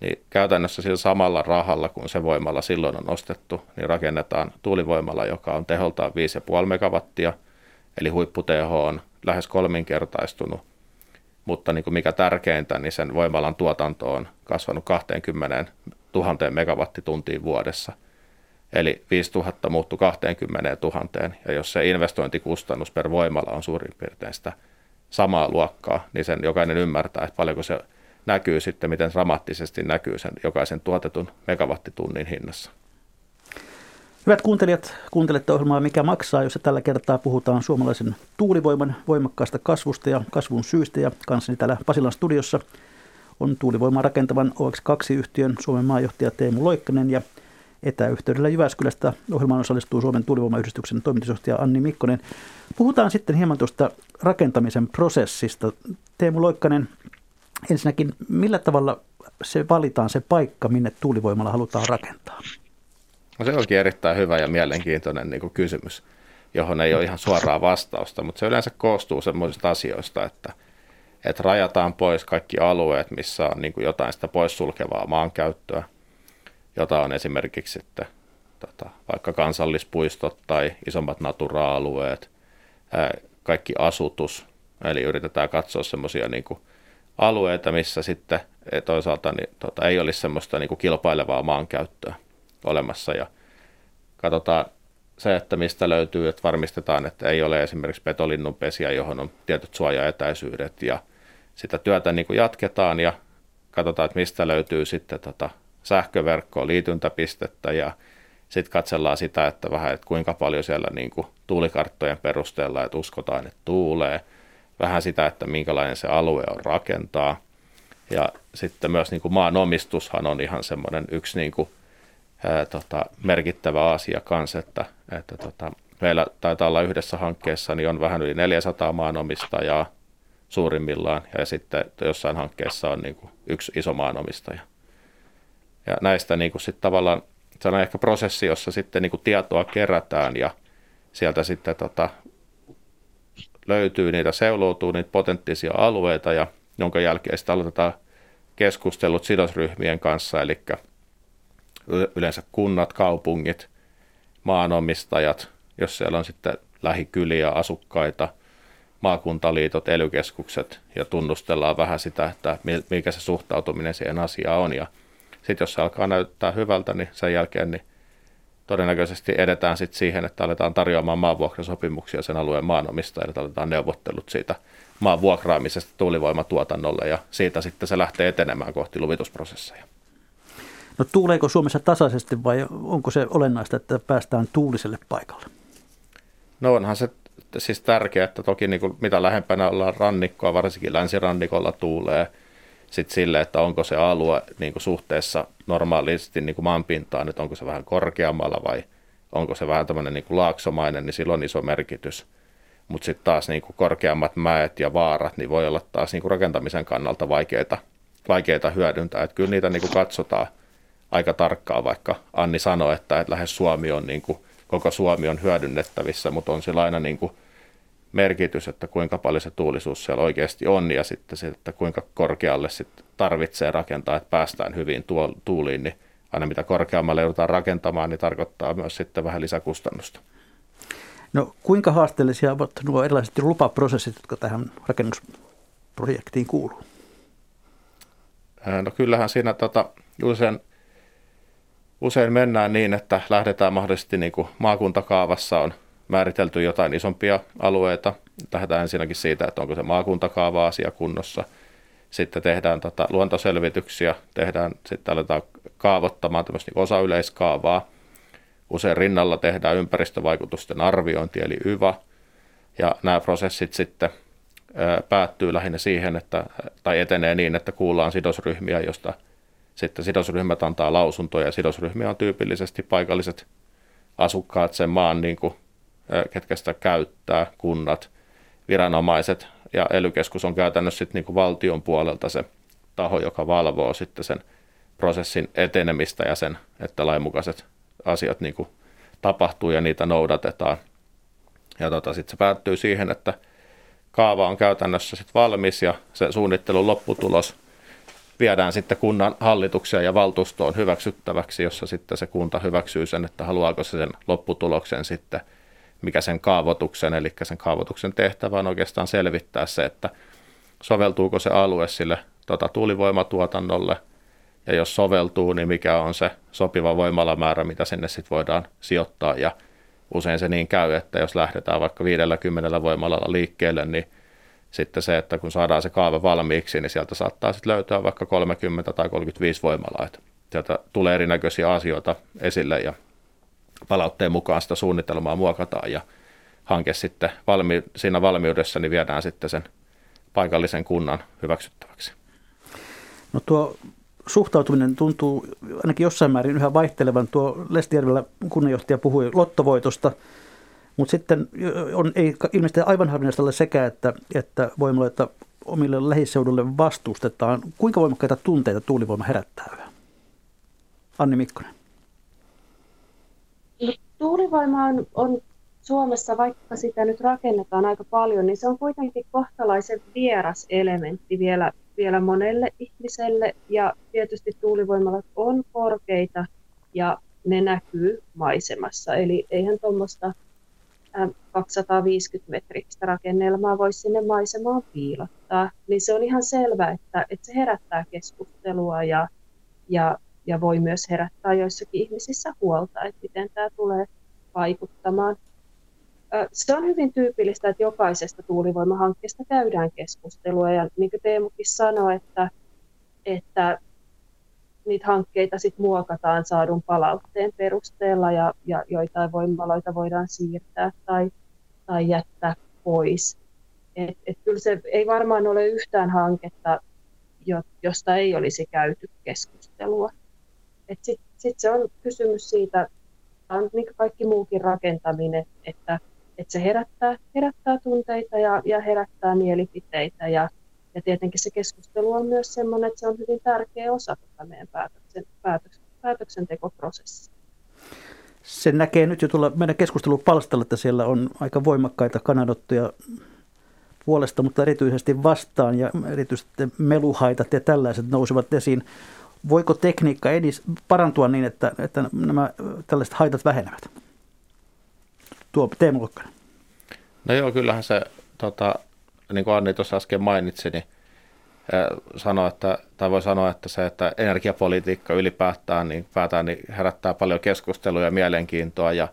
niin käytännössä sillä samalla rahalla, kun se voimalla silloin on ostettu, niin rakennetaan tuulivoimala, joka on teholtaan 5,5 megawattia, eli huipputeho on lähes kolminkertaistunut. Mutta niin kuin mikä tärkeintä, niin sen voimalan tuotanto on kasvanut 20 000 megawattituntiin vuodessa. Eli 5000 muuttui 20 000, ja jos se investointikustannus per voimala on suurin piirtein sitä samaa luokkaa, niin sen jokainen ymmärtää, että paljonko se näkyy sitten, miten dramaattisesti näkyy sen jokaisen tuotetun megawattitunnin hinnassa. Hyvät kuuntelijat, kuuntelette ohjelmaa Mikä maksaa, jossa tällä kertaa puhutaan suomalaisen tuulivoiman voimakkaasta kasvusta ja kasvun syistä. Ja kanssani täällä Pasilan studiossa on tuulivoimaa rakentavan OX2-yhtiön Suomen maajohtaja Teemu Loikkanen ja etäyhteydellä Jyväskylästä ohjelmaan osallistuu Suomen tuulivoimayhdistyksen toimitusjohtaja Anni Mikkonen. Puhutaan sitten hieman tuosta rakentamisen prosessista. Teemu Loikkanen, ensinnäkin millä tavalla se valitaan se paikka, minne tuulivoimalla halutaan rakentaa? No se onkin erittäin hyvä ja mielenkiintoinen niin kuin kysymys, johon ei ole ihan suoraa vastausta, mutta se yleensä koostuu semmoisista asioista, että, että rajataan pois kaikki alueet, missä on niin kuin jotain sitä poissulkevaa maankäyttöä, jota on esimerkiksi sitten tota, vaikka kansallispuistot tai isommat natura-alueet, ää, kaikki asutus, eli yritetään katsoa semmoisia niin alueita, missä sitten toisaalta niin, tota, ei olisi semmoista niin kuin kilpailevaa maankäyttöä olemassa. Ja katsotaan se, että mistä löytyy, että varmistetaan, että ei ole esimerkiksi petolinnunpesiä, johon on tietyt suojaetäisyydet. Ja sitä työtä niin kuin jatketaan ja katsotaan, että mistä löytyy sitten tota sähköverkkoa, liityntäpistettä ja sitten katsellaan sitä, että vähän, että kuinka paljon siellä niin kuin tuulikarttojen perusteella, että uskotaan, että tuulee, vähän sitä, että minkälainen se alue on rakentaa. Ja sitten myös niin kuin maanomistushan on ihan semmoinen yksi niin kuin ää, tota, merkittävä asia kanssa, että, että tota, meillä taitaa olla yhdessä hankkeessa, niin on vähän yli 400 maanomistajaa suurimmillaan, ja sitten jossain hankkeessa on niin kuin yksi iso maanomistaja. Ja näistä niin kuin sit tavallaan, se on ehkä prosessi, jossa sitten niin kuin tietoa kerätään, ja sieltä sitten tota, löytyy niitä, seuloutuu niitä potenttisia alueita, ja jonka jälkeen sitten aloitetaan keskustelut sidosryhmien kanssa, eli yleensä kunnat, kaupungit, maanomistajat, jos siellä on sitten lähikyliä, asukkaita, maakuntaliitot, elykeskukset ja tunnustellaan vähän sitä, että mikä se suhtautuminen siihen asiaan on. Ja sitten jos se alkaa näyttää hyvältä, niin sen jälkeen niin todennäköisesti edetään sitten siihen, että aletaan tarjoamaan maanvuokrasopimuksia sen alueen maanomistajille, aletaan neuvottelut siitä maan vuokraamisesta tuulivoimatuotannolle ja siitä sitten se lähtee etenemään kohti luvitusprosesseja. No tuuleeko Suomessa tasaisesti vai onko se olennaista, että päästään tuuliselle paikalle? No onhan se siis tärkeää, että toki niin kuin mitä lähempänä ollaan rannikkoa, varsinkin länsirannikolla tuulee, sitten sille, että onko se alue niin kuin suhteessa normaalisti niin kuin maanpintaan, että onko se vähän korkeammalla vai onko se vähän tämmöinen niin kuin laaksomainen, niin sillä on iso merkitys. Mutta sitten taas niin kuin korkeammat mäet ja vaarat, niin voi olla taas niin kuin rakentamisen kannalta vaikeita, vaikeita hyödyntää. Että kyllä niitä niin kuin katsotaan aika tarkkaan, vaikka Anni sanoi, että, että lähes Suomi on niin kuin, koko Suomi on hyödynnettävissä, mutta on sillä aina niin kuin merkitys, että kuinka paljon se tuulisuus siellä oikeasti on ja sitten se, että kuinka korkealle sitten tarvitsee rakentaa, että päästään hyvin tuuliin, niin aina mitä korkeammalle joudutaan rakentamaan, niin tarkoittaa myös sitten vähän lisäkustannusta. No kuinka haasteellisia ovat nuo erilaiset lupaprosessit, jotka tähän rakennusprojektiin kuuluu? No kyllähän siinä tota, usein, usein mennään niin, että lähdetään mahdollisesti niin kuin maakuntakaavassa on määritelty jotain isompia alueita. Lähdetään ensinnäkin siitä, että onko se maakuntakaava-asia kunnossa. Sitten tehdään tota luontoselvityksiä, tehdään, sitten aletaan kaavoittamaan tämmöistä niin osayleiskaavaa. Usein rinnalla tehdään ympäristövaikutusten arviointi, eli YVA. Ja nämä prosessit sitten päättyy lähinnä siihen, että, tai etenee niin, että kuullaan sidosryhmiä, josta sitten sidosryhmät antaa lausuntoja. Sidosryhmiä on tyypillisesti paikalliset asukkaat sen maan niin kuin ketkä sitä käyttää, kunnat, viranomaiset ja ely on käytännössä sitten niin kuin valtion puolelta se taho, joka valvoo sitten sen prosessin etenemistä ja sen, että lainmukaiset asiat niin kuin tapahtuu ja niitä noudatetaan. Ja tota, sitten se päättyy siihen, että kaava on käytännössä sitten valmis ja se suunnittelun lopputulos viedään sitten kunnan hallitukseen ja valtuustoon hyväksyttäväksi, jossa sitten se kunta hyväksyy sen, että haluaako se sen lopputuloksen sitten – mikä sen kaavoituksen, eli sen kaavoituksen tehtävä on oikeastaan selvittää se, että soveltuuko se alue sille tota, tuulivoimatuotannolle, ja jos soveltuu, niin mikä on se sopiva voimalamäärä, mitä sinne sitten voidaan sijoittaa, ja usein se niin käy, että jos lähdetään vaikka 50 voimalalla liikkeelle, niin sitten se, että kun saadaan se kaava valmiiksi, niin sieltä saattaa sitten löytää vaikka 30 tai 35 voimalaa. Sieltä tulee erinäköisiä asioita esille ja palautteen mukaan sitä suunnitelmaa muokataan ja hanke sitten valmi, siinä valmiudessa niin viedään sitten sen paikallisen kunnan hyväksyttäväksi. No tuo suhtautuminen tuntuu ainakin jossain määrin yhä vaihtelevan. Tuo Lestijärvellä kunnanjohtaja puhui lottovoitosta, mutta sitten on, ei ilmeisesti aivan harvinaista ole sekä, että, että voimaloita omille lähiseudulle vastustetaan. Kuinka voimakkaita tunteita tuulivoima herättää? Anni Mikkonen. Tuulivoima on, on Suomessa, vaikka sitä nyt rakennetaan aika paljon, niin se on kuitenkin kohtalaisen vieras elementti vielä, vielä monelle ihmiselle. Ja tietysti tuulivoimalat on korkeita ja ne näkyy maisemassa. Eli eihän tuommoista 250 metristä rakennelmaa voi sinne maisemaan piilottaa. Niin se on ihan selvä, että, että se herättää keskustelua ja, ja ja voi myös herättää joissakin ihmisissä huolta, että miten tämä tulee vaikuttamaan. Se on hyvin tyypillistä, että jokaisesta tuulivoimahankkeesta käydään keskustelua ja niin kuin Teemukin sanoi, että, että niitä hankkeita sit muokataan saadun palautteen perusteella ja, ja joitain voimaloita voidaan siirtää tai, tai jättää pois. Et, et kyllä se ei varmaan ole yhtään hanketta, josta ei olisi käyty keskustelua. Sitten sitten se on kysymys siitä, on niin kaikki muukin rakentaminen, että, että se herättää, herättää tunteita ja, ja herättää mielipiteitä ja, ja tietenkin se keskustelu on myös sellainen, että se on hyvin tärkeä osa tätä meidän päätöksen, päätöksen, päätöksentekoprosessia. Se näkee nyt jo tulla meidän keskustelupalstalla, että siellä on aika voimakkaita kannanottoja puolesta, mutta erityisesti vastaan ja erityisesti meluhaitat ja tällaiset nousevat esiin. Voiko tekniikka edis, parantua niin, että, että nämä tällaiset haitat vähenevät? Tuo Teemu Lokkanen. No joo, kyllähän se, tota, niin kuin Anni tuossa äsken mainitsi, niin sanoa, että, tai voi sanoa, että se, että energiapolitiikka ylipäätään niin, päätään, niin herättää paljon keskustelua ja mielenkiintoa ja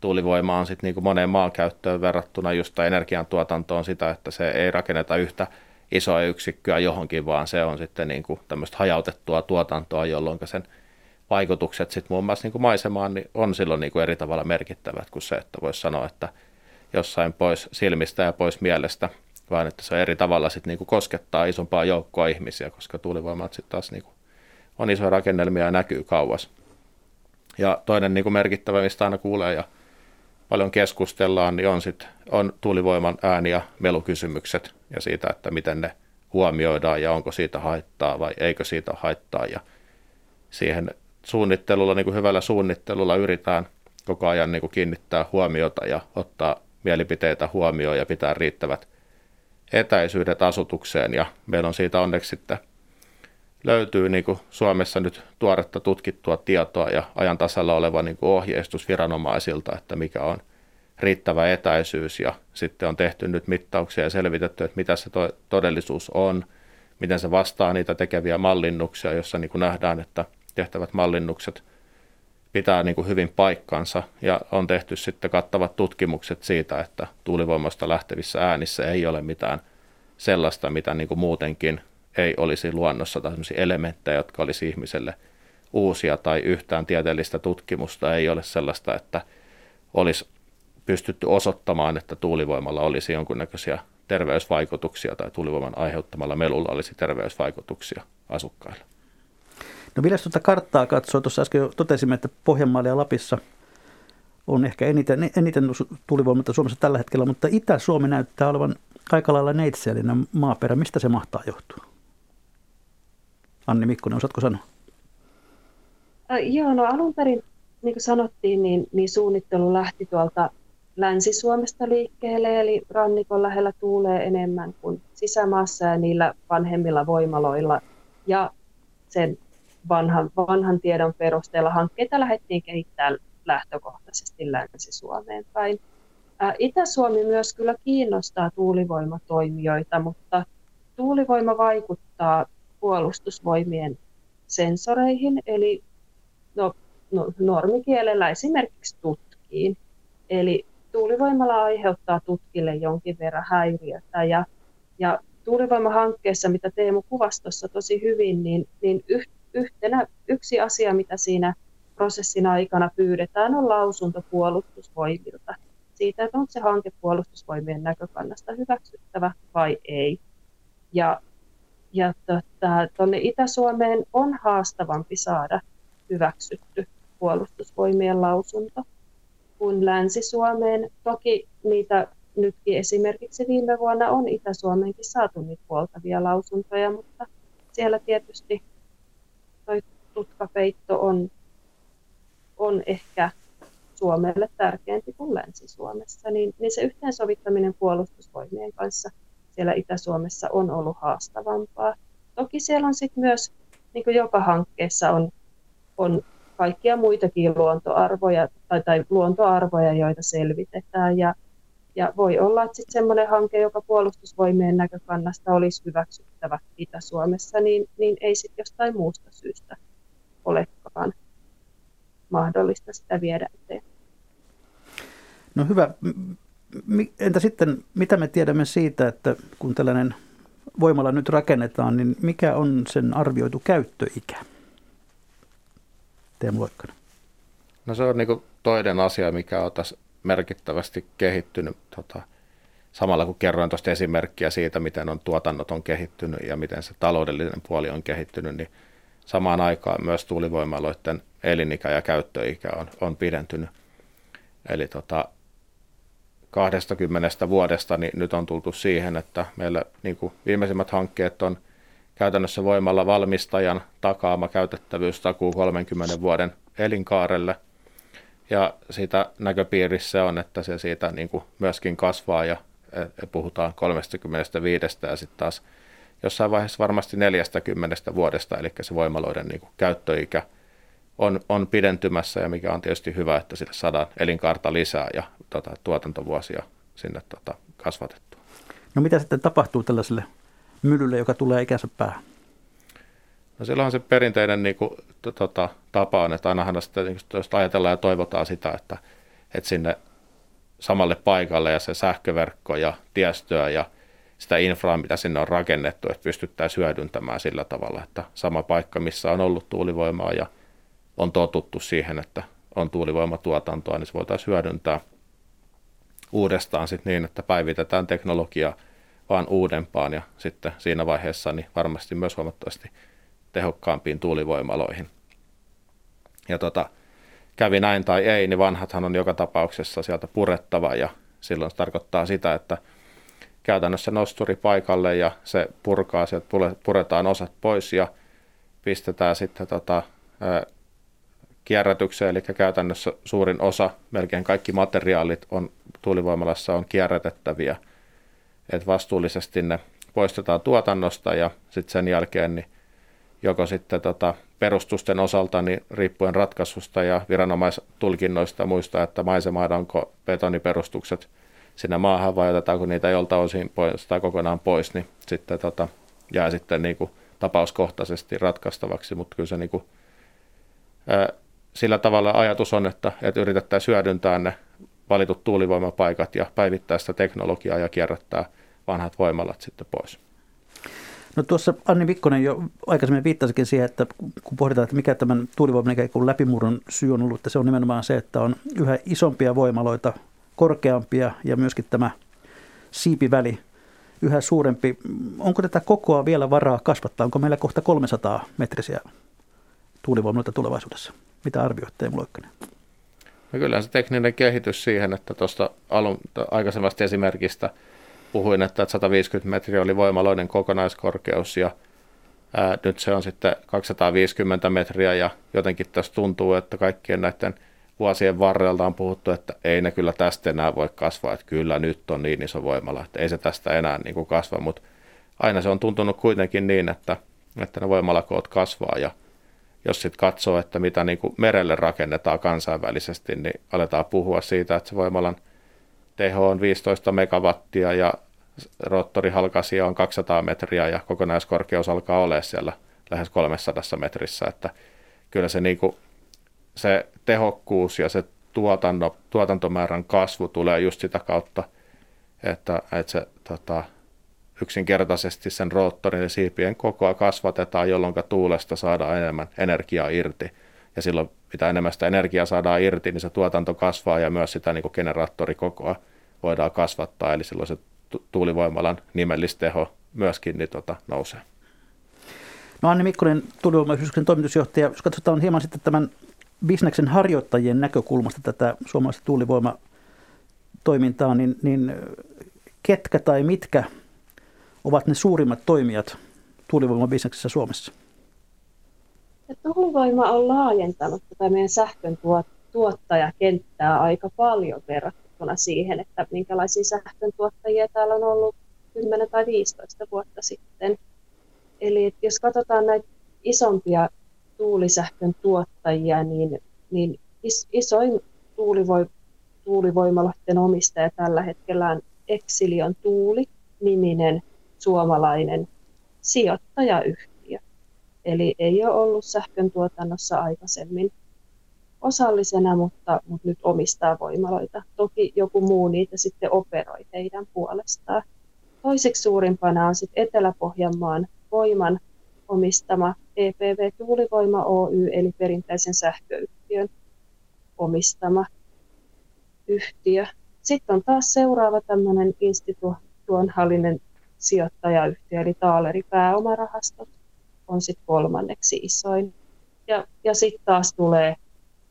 tuulivoima on sitten niin moneen maankäyttöön verrattuna just energiantuotantoon sitä, että se ei rakenneta yhtä isoa yksikköä johonkin, vaan se on sitten niin kuin tämmöistä hajautettua tuotantoa, jolloin sen vaikutukset sitten muun muassa niin kuin maisemaan niin on silloin niin kuin eri tavalla merkittävät kuin se, että voisi sanoa, että jossain pois silmistä ja pois mielestä, vaan että se eri tavalla sitten niin kuin koskettaa isompaa joukkoa ihmisiä, koska tuulivoimat sitten taas niin kuin on isoja rakennelmia ja näkyy kauas. Ja toinen niin kuin merkittävä, mistä aina kuulee ja paljon keskustellaan, niin on, sit, on tuulivoiman ääni- ja melukysymykset ja siitä, että miten ne huomioidaan ja onko siitä haittaa vai eikö siitä haittaa. Ja siihen suunnittelulla, niin kuin hyvällä suunnittelulla yritetään koko ajan niin kuin kiinnittää huomiota ja ottaa mielipiteitä huomioon ja pitää riittävät etäisyydet asutukseen. Ja meillä on siitä onneksi sitten löytyy niin kuin Suomessa nyt tuoretta tutkittua tietoa ja ajan tasalla oleva niin kuin ohjeistus viranomaisilta, että mikä on riittävä etäisyys. Ja sitten on tehty nyt mittauksia ja selvitetty, että mitä se to- todellisuus on, miten se vastaa niitä tekeviä mallinnuksia, jossa niin kuin nähdään, että tehtävät mallinnukset pitää niin kuin hyvin paikkansa. Ja on tehty sitten kattavat tutkimukset siitä, että tuulivoimasta lähtevissä äänissä ei ole mitään sellaista, mitä niin kuin muutenkin ei olisi luonnossa tai elementtejä, jotka olisi ihmiselle uusia tai yhtään tieteellistä tutkimusta ei ole sellaista, että olisi pystytty osoittamaan, että tuulivoimalla olisi jonkunnäköisiä terveysvaikutuksia tai tuulivoiman aiheuttamalla melulla olisi terveysvaikutuksia asukkaille. No vielä tuota karttaa katsoo, tuossa äsken jo totesimme, että Pohjanmaalla ja Lapissa on ehkä eniten, eniten tuulivoimalta Suomessa tällä hetkellä, mutta Itä-Suomi näyttää olevan aika lailla neitseellinen maaperä. Mistä se mahtaa johtua? Anni Mikkonen, osaatko sanoa? Joo, no alun perin, niin kuin sanottiin, niin, niin suunnittelu lähti tuolta Länsi-Suomesta liikkeelle, eli rannikon lähellä tuulee enemmän kuin sisämaassa ja niillä vanhemmilla voimaloilla. Ja sen vanhan, vanhan tiedon perusteella hankkeita lähdettiin kehittämään lähtökohtaisesti Länsi-Suomeen päin. Itä-Suomi myös kyllä kiinnostaa tuulivoimatoimijoita, mutta tuulivoima vaikuttaa puolustusvoimien sensoreihin, eli no, no, normikielellä esimerkiksi tutkiin. Eli tuulivoimala aiheuttaa tutkille jonkin verran häiriötä ja, ja tuulivoimahankkeessa, mitä Teemu kuvasi tuossa tosi hyvin, niin, niin yhtenä, yksi asia, mitä siinä prosessin aikana pyydetään, on lausunto puolustusvoimilta siitä, että onko se hanke puolustusvoimien näkökannasta hyväksyttävä vai ei. Ja ja tuonne tota, Itä-Suomeen on haastavampi saada hyväksytty puolustusvoimien lausunto kuin Länsi-Suomeen. Toki niitä nytkin esimerkiksi viime vuonna on Itä-Suomeenkin saatu niitä puoltavia lausuntoja, mutta siellä tietysti toi tutkapeitto on, on ehkä Suomelle tärkeämpi kuin Länsi-Suomessa, niin, niin se yhteensovittaminen puolustusvoimien kanssa – siellä Itä-Suomessa on ollut haastavampaa. Toki siellä on sitten myös, niin kuin joka hankkeessa on, on kaikkia muitakin luontoarvoja tai, tai luontoarvoja, joita selvitetään. Ja, ja voi olla, että sitten semmoinen hanke, joka puolustusvoimien näkökannasta olisi hyväksyttävä Itä-Suomessa, niin, niin ei sitten jostain muusta syystä olekaan mahdollista sitä viedä eteenpäin. No hyvä entä sitten, mitä me tiedämme siitä, että kun tällainen voimala nyt rakennetaan, niin mikä on sen arvioitu käyttöikä? Teemu Loikkanen. No se on niin toinen asia, mikä on tässä merkittävästi kehittynyt. Tota, samalla kun kerroin tuosta esimerkkiä siitä, miten on tuotannot on kehittynyt ja miten se taloudellinen puoli on kehittynyt, niin samaan aikaan myös tuulivoimaloiden elinikä ja käyttöikä on, on pidentynyt. Eli tota, 20 vuodesta niin nyt on tultu siihen, että meillä niin kuin viimeisimmät hankkeet on käytännössä voimalla valmistajan takaama käytettävyys takuu 30 vuoden elinkaarelle. Ja siitä näköpiirissä on, että se siitä niin kuin myöskin kasvaa ja puhutaan 35 ja sitten taas jossain vaiheessa varmasti 40 vuodesta, eli se voimaloiden niin kuin käyttöikä on, on pidentymässä ja mikä on tietysti hyvä, että sille saadaan elinkaarta lisää ja tota, tuotantovuosia sinne tota, kasvatettua. No mitä sitten tapahtuu tällaiselle myllylle, joka tulee ikänsä päähän? No silloinhan se perinteinen niin kuin, tota, tapa on, että ainahan sitten, niin jos ajatellaan ja toivotaan sitä, että, että sinne samalle paikalle ja se sähköverkko ja tiestöä ja sitä infraa, mitä sinne on rakennettu, että pystyttäisiin hyödyntämään sillä tavalla, että sama paikka, missä on ollut tuulivoimaa ja on totuttu siihen, että on tuulivoimatuotantoa, niin se voitaisiin hyödyntää uudestaan sitten niin, että päivitetään teknologiaa vaan uudempaan ja sitten siinä vaiheessa niin varmasti myös huomattavasti tehokkaampiin tuulivoimaloihin. Ja tota, kävi näin tai ei, niin vanhathan on joka tapauksessa sieltä purettava ja silloin se tarkoittaa sitä, että käytännössä nosturi paikalle ja se purkaa, sieltä puretaan osat pois ja pistetään sitten tota, kierrätykseen, eli käytännössä suurin osa, melkein kaikki materiaalit on tuulivoimalassa on kierrätettäviä, että vastuullisesti ne poistetaan tuotannosta ja sitten sen jälkeen niin joko sitten tota, perustusten osalta niin riippuen ratkaisusta ja viranomaistulkinnoista muista, että maisemaadaanko betoniperustukset sinne maahan vai otetaanko niitä jolta osin pois tai kokonaan pois, niin sitten tota, jää sitten niin kuin tapauskohtaisesti ratkaistavaksi, mutta kyllä se niin kuin, ää, sillä tavalla ajatus on, että, että yritettäisiin hyödyntää ne valitut tuulivoimapaikat ja päivittää sitä teknologiaa ja kierrättää vanhat voimalat sitten pois. No tuossa Anni Mikkonen jo aikaisemmin viittasikin siihen, että kun pohditaan, että mikä tämän tuulivoiman läpimurron syy on ollut, että se on nimenomaan se, että on yhä isompia voimaloita, korkeampia ja myöskin tämä siipiväli yhä suurempi. Onko tätä kokoa vielä varaa kasvattaa? Onko meillä kohta 300 metrisiä tuulivoimaloita tulevaisuudessa? Mitä arvioitte, Teemu Loikkanen? No kyllä se tekninen kehitys siihen, että tuosta alun, aikaisemmasta esimerkistä puhuin, että 150 metriä oli voimaloiden kokonaiskorkeus ja ää, nyt se on sitten 250 metriä ja jotenkin tässä tuntuu, että kaikkien näiden vuosien varrelta on puhuttu, että ei ne kyllä tästä enää voi kasvaa, että kyllä nyt on niin iso voimala, että ei se tästä enää niin kuin kasva, mutta aina se on tuntunut kuitenkin niin, että, että ne voimalakoot kasvaa ja jos sitten katsoo, että mitä niin kuin merelle rakennetaan kansainvälisesti, niin aletaan puhua siitä, että se voimalan teho on 15 megawattia ja roottorihalkasia on 200 metriä ja kokonaiskorkeus alkaa olla siellä lähes 300 metrissä, että kyllä se, niin kuin, se tehokkuus ja se tuotanto, tuotantomäärän kasvu tulee just sitä kautta, että, että se tota, yksinkertaisesti sen roottorin ja siipien kokoa kasvatetaan, jolloin tuulesta saadaan enemmän energiaa irti. Ja silloin mitä enemmän sitä energiaa saadaan irti, niin se tuotanto kasvaa ja myös sitä niin kuin generaattorikokoa voidaan kasvattaa. Eli silloin se tuulivoimalan nimellisteho myöskin niin tota, nousee. No Anni Mikkonen, tuulivoimayhdistyksen toimitusjohtaja, jos katsotaan hieman sitten tämän bisneksen harjoittajien näkökulmasta tätä suomalaista tuulivoimatoimintaa, niin, niin ketkä tai mitkä ovat ne suurimmat toimijat tuulivoimabisneksessä Suomessa? Tuulivoima on laajentanut tätä meidän sähkön tuottajakenttää aika paljon verrattuna siihen, että minkälaisia sähkön tuottajia täällä on ollut 10 tai 15 vuotta sitten. Eli jos katsotaan näitä isompia tuulisähkön tuottajia, niin, niin is, isoin tuulivoi, tuulivoimaloiden omistaja tällä hetkellä on Exilion Tuuli-niminen suomalainen sijoittajayhtiö. Eli ei ole ollut sähkön tuotannossa aikaisemmin osallisena, mutta, mutta nyt omistaa voimaloita. Toki joku muu niitä sitten operoi heidän puolestaan. Toiseksi suurimpana on sitten Etelä-Pohjanmaan voiman omistama EPV Tuulivoima Oy, eli perinteisen sähköyhtiön omistama yhtiö. Sitten on taas seuraava tämmöinen institutionaalinen sijoittajayhtiö, eli Taaleri pääomarahastot on sitten kolmanneksi isoin. ja, ja sitten taas tulee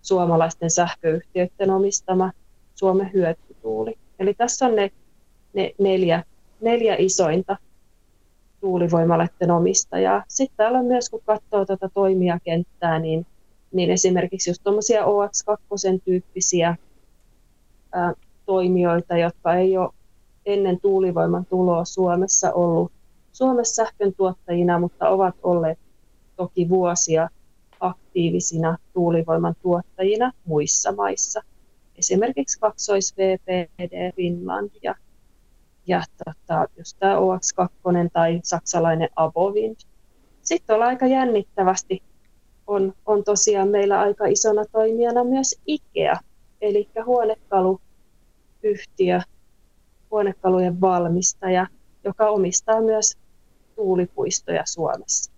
suomalaisten sähköyhtiöiden omistama Suomen hyötytuuli. Eli tässä on ne, ne neljä, neljä isointa tuulivoimaloiden omistajaa. Sitten täällä on myös, kun katsoo tuota toimijakenttää, niin, niin esimerkiksi just tuommoisia OX2-tyyppisiä ää, toimijoita, jotka ei ole ennen tuulivoiman tuloa Suomessa ollut Suomessa sähkön tuottajina, mutta ovat olleet toki vuosia aktiivisina tuulivoiman tuottajina muissa maissa. Esimerkiksi kaksois VPD Finland ja, ja tota, just tämä OX2 tai saksalainen Abovind. Sitten ollaan aika jännittävästi on, on tosiaan meillä aika isona toimijana myös IKEA, eli huonekaluyhtiö, huonekalujen valmistaja, joka omistaa myös tuulipuistoja Suomessa.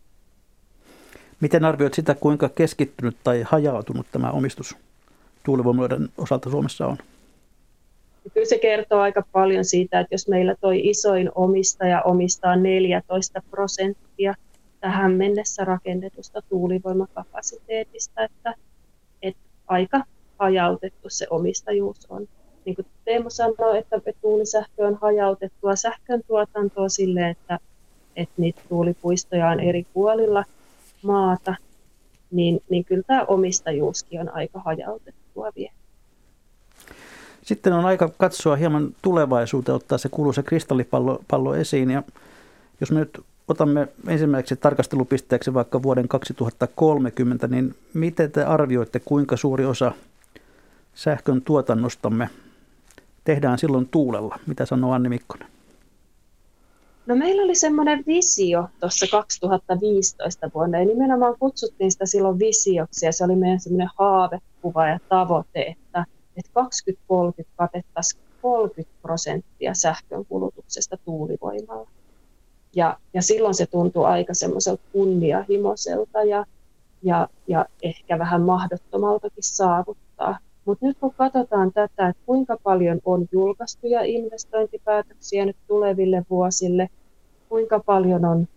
Miten arvioit sitä, kuinka keskittynyt tai hajautunut tämä omistus tuulivoimaloiden osalta Suomessa on? Kyllä se kertoo aika paljon siitä, että jos meillä toi isoin omistaja omistaa 14 prosenttia tähän mennessä rakennetusta tuulivoimakapasiteetista, että, että aika hajautettu se omistajuus on. Niin kuin Teemu sanoi, että tuulisähkö on hajautettua sähkön tuotantoa sille, että, että niitä tuulipuistoja on eri puolilla maata, niin, niin kyllä tämä omistajuuskin on aika hajautettua vielä. Sitten on aika katsoa hieman tulevaisuuteen, ottaa se kuuluisa kristallipallo pallo esiin. Ja jos me nyt otamme ensimmäiseksi tarkastelupisteeksi vaikka vuoden 2030, niin miten te arvioitte, kuinka suuri osa sähkön tuotannostamme tehdään silloin tuulella? Mitä sanoo Anni Mikkonen? No meillä oli semmoinen visio tuossa 2015 vuonna, ja nimenomaan kutsuttiin sitä silloin visioksi, ja se oli meidän semmoinen haavekuva ja tavoite, että, että 2030 katettaisiin 30 prosenttia sähkön kulutuksesta tuulivoimalla. Ja, ja silloin se tuntui aika semmoiselta kunnianhimoiselta ja, ja, ja ehkä vähän mahdottomaltakin saavuttaa. Mutta nyt kun katsotaan tätä, että kuinka paljon on julkaistuja investointipäätöksiä nyt tuleville vuosille, kuinka paljon on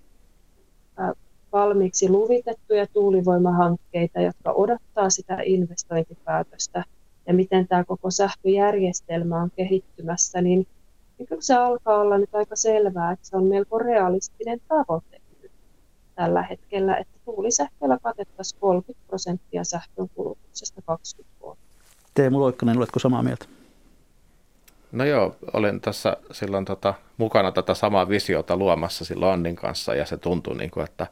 valmiiksi luvitettuja tuulivoimahankkeita, jotka odottaa sitä investointipäätöstä, ja miten tämä koko sähköjärjestelmä on kehittymässä, niin, niin kyllä se alkaa olla nyt aika selvää, että se on melko realistinen tavoite tällä hetkellä, että tuulisähköllä katettaisiin 30 prosenttia sähkön kulutuksesta 20 vuotta. Teemu Loikkanen, oletko samaa mieltä? No joo, olin tässä silloin tota, mukana tätä samaa visiota luomassa silloin Annin kanssa ja se tuntui, niin kuin, että,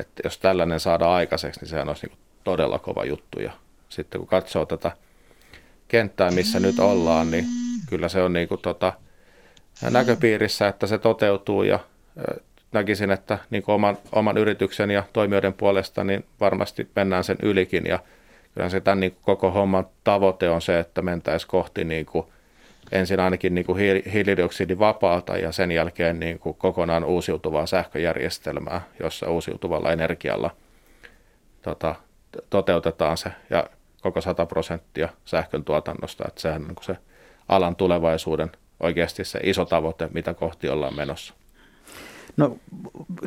että jos tällainen saadaan aikaiseksi, niin sehän olisi niin kuin todella kova juttu. Ja sitten kun katsoo tätä kenttää, missä nyt ollaan, niin kyllä se on niin kuin, tota, näköpiirissä, että se toteutuu ja näkisin, että niin kuin oman, oman yrityksen ja toimijoiden puolesta niin varmasti mennään sen ylikin ja kyllä se tämän niin kuin koko homman tavoite on se, että mentäisiin kohti niin kuin ensin ainakin niin kuin hiilidioksidivapaata ja sen jälkeen niin kuin kokonaan uusiutuvaa sähköjärjestelmää, jossa uusiutuvalla energialla tota, toteutetaan se ja koko 100 prosenttia sähkön tuotannosta. Että sehän on niin se alan tulevaisuuden oikeasti se iso tavoite, mitä kohti ollaan menossa. No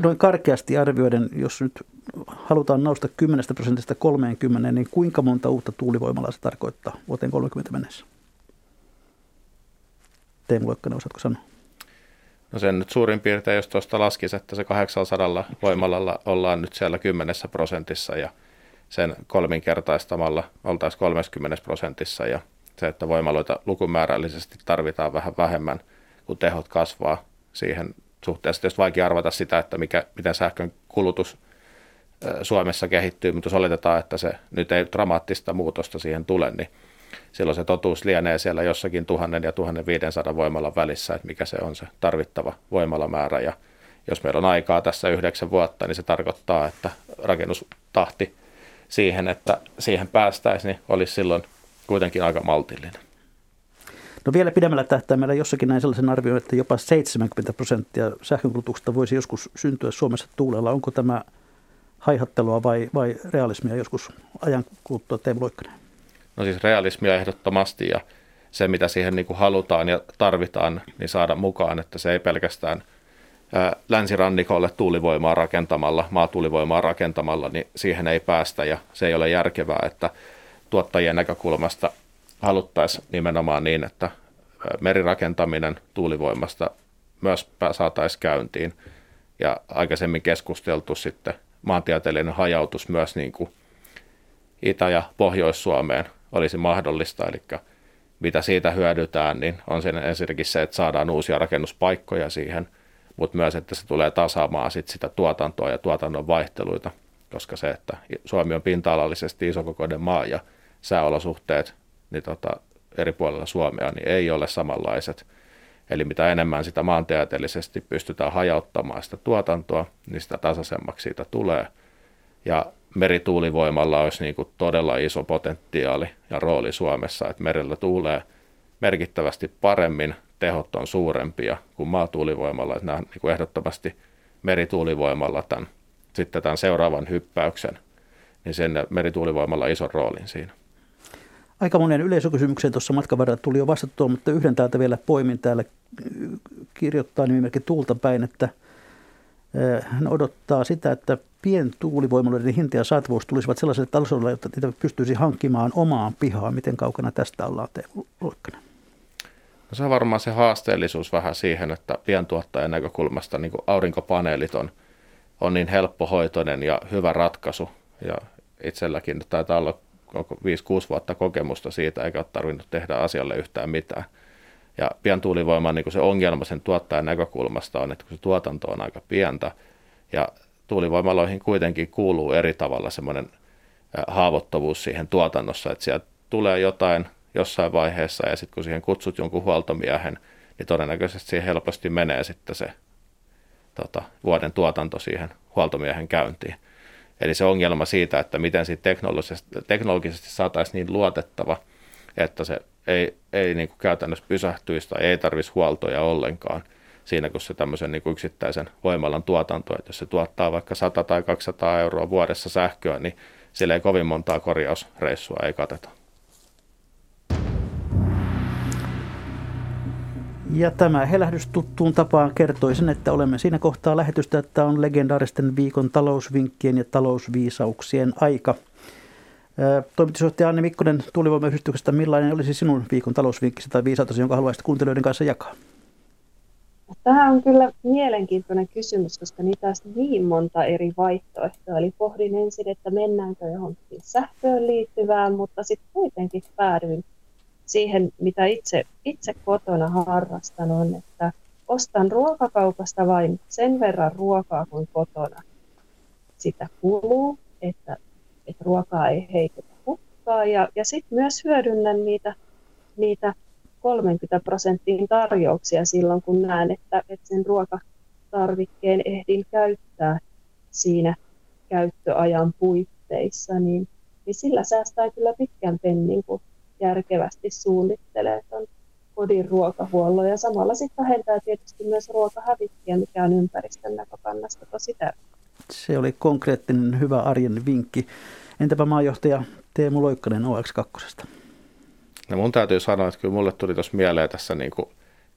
noin karkeasti arvioiden, jos nyt halutaan nousta 10 prosentista 30, niin kuinka monta uutta tuulivoimalaa se tarkoittaa vuoteen 30 mennessä? Teemu Loikkanen, osaatko sanoa? No sen nyt suurin piirtein, jos tuosta laskisi, että se 800 voimalalla ollaan nyt siellä 10 prosentissa ja sen kolminkertaistamalla oltaisiin 30 prosentissa ja se, että voimaloita lukumäärällisesti tarvitaan vähän vähemmän, kun tehot kasvaa siihen suhteessa. Tietysti vaikea arvata sitä, että mikä, miten sähkön kulutus Suomessa kehittyy, mutta jos oletetaan, että se nyt ei dramaattista muutosta siihen tule, niin silloin se totuus lienee siellä jossakin 1000 ja 1500 voimalla välissä, että mikä se on se tarvittava voimalamäärä. Ja jos meillä on aikaa tässä yhdeksän vuotta, niin se tarkoittaa, että rakennustahti siihen, että siihen päästäisiin, niin olisi silloin kuitenkin aika maltillinen. No vielä pidemmällä tähtäimellä jossakin näin sellaisen arvioin, että jopa 70 prosenttia sähkönkulutuksesta voisi joskus syntyä Suomessa tuulella. Onko tämä haihattelua vai, vai realismia joskus ajan kuluttua Teemu Loikkanen? No siis realismia ehdottomasti ja se, mitä siihen niin kuin halutaan ja tarvitaan, niin saada mukaan, että se ei pelkästään länsirannikolle tuulivoimaa rakentamalla, maatuulivoimaa rakentamalla, niin siihen ei päästä ja se ei ole järkevää, että tuottajien näkökulmasta haluttaisiin nimenomaan niin, että merirakentaminen tuulivoimasta myös saataisiin käyntiin. Ja aikaisemmin keskusteltu sitten maantieteellinen hajautus myös niin kuin Itä- ja Pohjois-Suomeen olisi mahdollista, eli mitä siitä hyödytään, niin on sen ensinnäkin se, että saadaan uusia rakennuspaikkoja siihen, mutta myös, että se tulee tasaamaan sit sitä tuotantoa ja tuotannon vaihteluita, koska se, että Suomi on pinta-alallisesti isokokoinen maa ja sääolosuhteet niin tota, eri puolilla Suomea niin ei ole samanlaiset. Eli mitä enemmän sitä maantieteellisesti pystytään hajauttamaan sitä tuotantoa, niin sitä tasaisemmaksi siitä tulee. Ja merituulivoimalla olisi niin kuin todella iso potentiaali ja rooli Suomessa, että merellä tuulee merkittävästi paremmin, tehot on suurempia kuin maatuulivoimalla, että nämä niin kuin ehdottomasti merituulivoimalla tämän, sitten tämän seuraavan hyppäyksen, niin sen merituulivoimalla ison roolin siinä. Aika monen yleisökysymykseen tuossa matkan varrella tuli jo vastattua, mutta yhden täältä vielä poimin täällä kirjoittaa nimimerkki Tuulta päin, että hän odottaa sitä, että pientuulivoimaloiden hinta ja saatavuus tulisivat sellaiselle tasolle, että niitä pystyisi hankkimaan omaan pihaan. Miten kaukana tästä ollaan Teemu Loikkanen? No se on varmaan se haasteellisuus vähän siihen, että pientuottajan näkökulmasta niin aurinkopaneelit on, on niin helppohoitoinen ja hyvä ratkaisu. Ja itselläkin taitaa olla 5-6 vuotta kokemusta siitä, eikä ole tarvinnut tehdä asialle yhtään mitään. Ja pientuulivoiman niin se ongelma sen tuottajan näkökulmasta on, että kun se tuotanto on aika pientä ja tuulivoimaloihin kuitenkin kuuluu eri tavalla semmoinen haavoittuvuus siihen tuotannossa, että sieltä tulee jotain jossain vaiheessa ja sitten kun siihen kutsut jonkun huoltomiehen, niin todennäköisesti siihen helposti menee sitten se tota, vuoden tuotanto siihen huoltomiehen käyntiin. Eli se ongelma siitä, että miten siitä teknologisesti, teknologisesti saataisiin niin luotettava, että se ei, ei niin kuin käytännössä pysähtyisi tai ei tarvitsisi huoltoja ollenkaan siinä, kun se tämmöisen niin kuin yksittäisen voimalan tuotanto, että jos se tuottaa vaikka 100 tai 200 euroa vuodessa sähköä, niin sillä ei kovin montaa korjausreissua ei kateta. Ja tämä helähdys tuttuun tapaan kertoi sen, että olemme siinä kohtaa lähetystä, että on legendaaristen viikon talousvinkkien ja talousviisauksien aika. Toimitusjohtaja Anne Mikkonen tuulivoimayhdistyksestä, millainen olisi sinun viikon talousvinkkisi tai viisautasi, jonka haluaisit kuuntelijoiden kanssa jakaa? Tämä on kyllä mielenkiintoinen kysymys, koska niitä on niin monta eri vaihtoehtoa. Eli pohdin ensin, että mennäänkö johonkin sähköön liittyvään, mutta sitten kuitenkin päädyin siihen, mitä itse, itse kotona harrastan, on, että ostan ruokakaupasta vain sen verran ruokaa kuin kotona sitä kuluu, että, että ruokaa ei heitetä hukkaa. Ja, ja sitten myös hyödynnän niitä, niitä 30 prosenttiin tarjouksia silloin, kun näen, että, että sen ruokatarvikkeen ehdin käyttää siinä käyttöajan puitteissa, niin, niin sillä säästää kyllä pitkän pennin, kun järkevästi suunnittelee tuon kodin ruokahuollon ja samalla sitten vähentää tietysti myös ruokahävikkiä, mikä on ympäristön näkökannasta tosi tärkeää. Se oli konkreettinen hyvä arjen vinkki. Entäpä maajohtaja Teemu Loikkanen OX2? No mun täytyy sanoa, että kyllä mulle tuli tuossa mieleen tässä niin kuin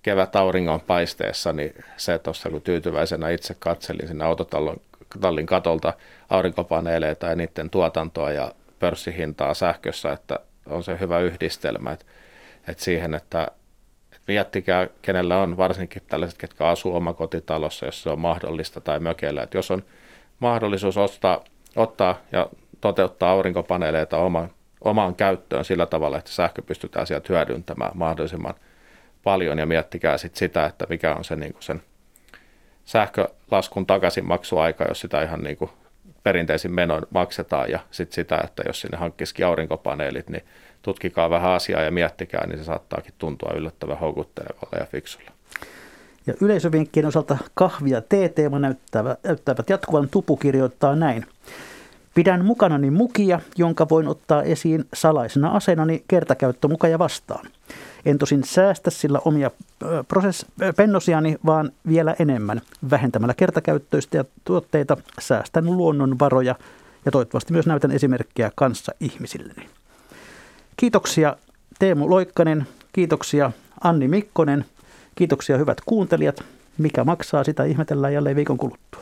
kevät auringon paisteessa, niin se tuossa kun tyytyväisenä itse katselin sinne autotallin katolta aurinkopaneeleita ja niiden tuotantoa ja pörssihintaa sähkössä, että on se hyvä yhdistelmä, että, että siihen, että, miettikää, kenellä on varsinkin tällaiset, ketkä asuu omakotitalossa, jos se on mahdollista, tai mökeillä, että jos on mahdollisuus ostaa, ottaa ja toteuttaa aurinkopaneeleita oman, omaan käyttöön sillä tavalla, että sähkö pystytään sieltä hyödyntämään mahdollisimman paljon, ja miettikää sit sitä, että mikä on se niin sen sähkölaskun takaisinmaksuaika, jos sitä ihan niin kuin perinteisin menoin maksetaan ja sitten sitä, että jos sinne hankkisikin aurinkopaneelit, niin tutkikaa vähän asiaa ja miettikää, niin se saattaakin tuntua yllättävän houkuttelevalle ja fiksulle. Ja yleisövinkkien osalta kahvia T-teema näyttävät, näyttävät jatkuvan tupu kirjoittaa näin. Pidän mukanani mukia, jonka voin ottaa esiin salaisena aseenani kertakäyttömukaja vastaan. En tosin säästä sillä omia prosess- pennosiani, vaan vielä enemmän. Vähentämällä kertakäyttöistä ja tuotteita säästän luonnonvaroja ja toivottavasti myös näytän esimerkkiä kanssa ihmisilleni. Kiitoksia Teemu Loikkanen, kiitoksia Anni Mikkonen, kiitoksia hyvät kuuntelijat Mikä maksaa, sitä ihmetellään jälleen viikon kuluttua.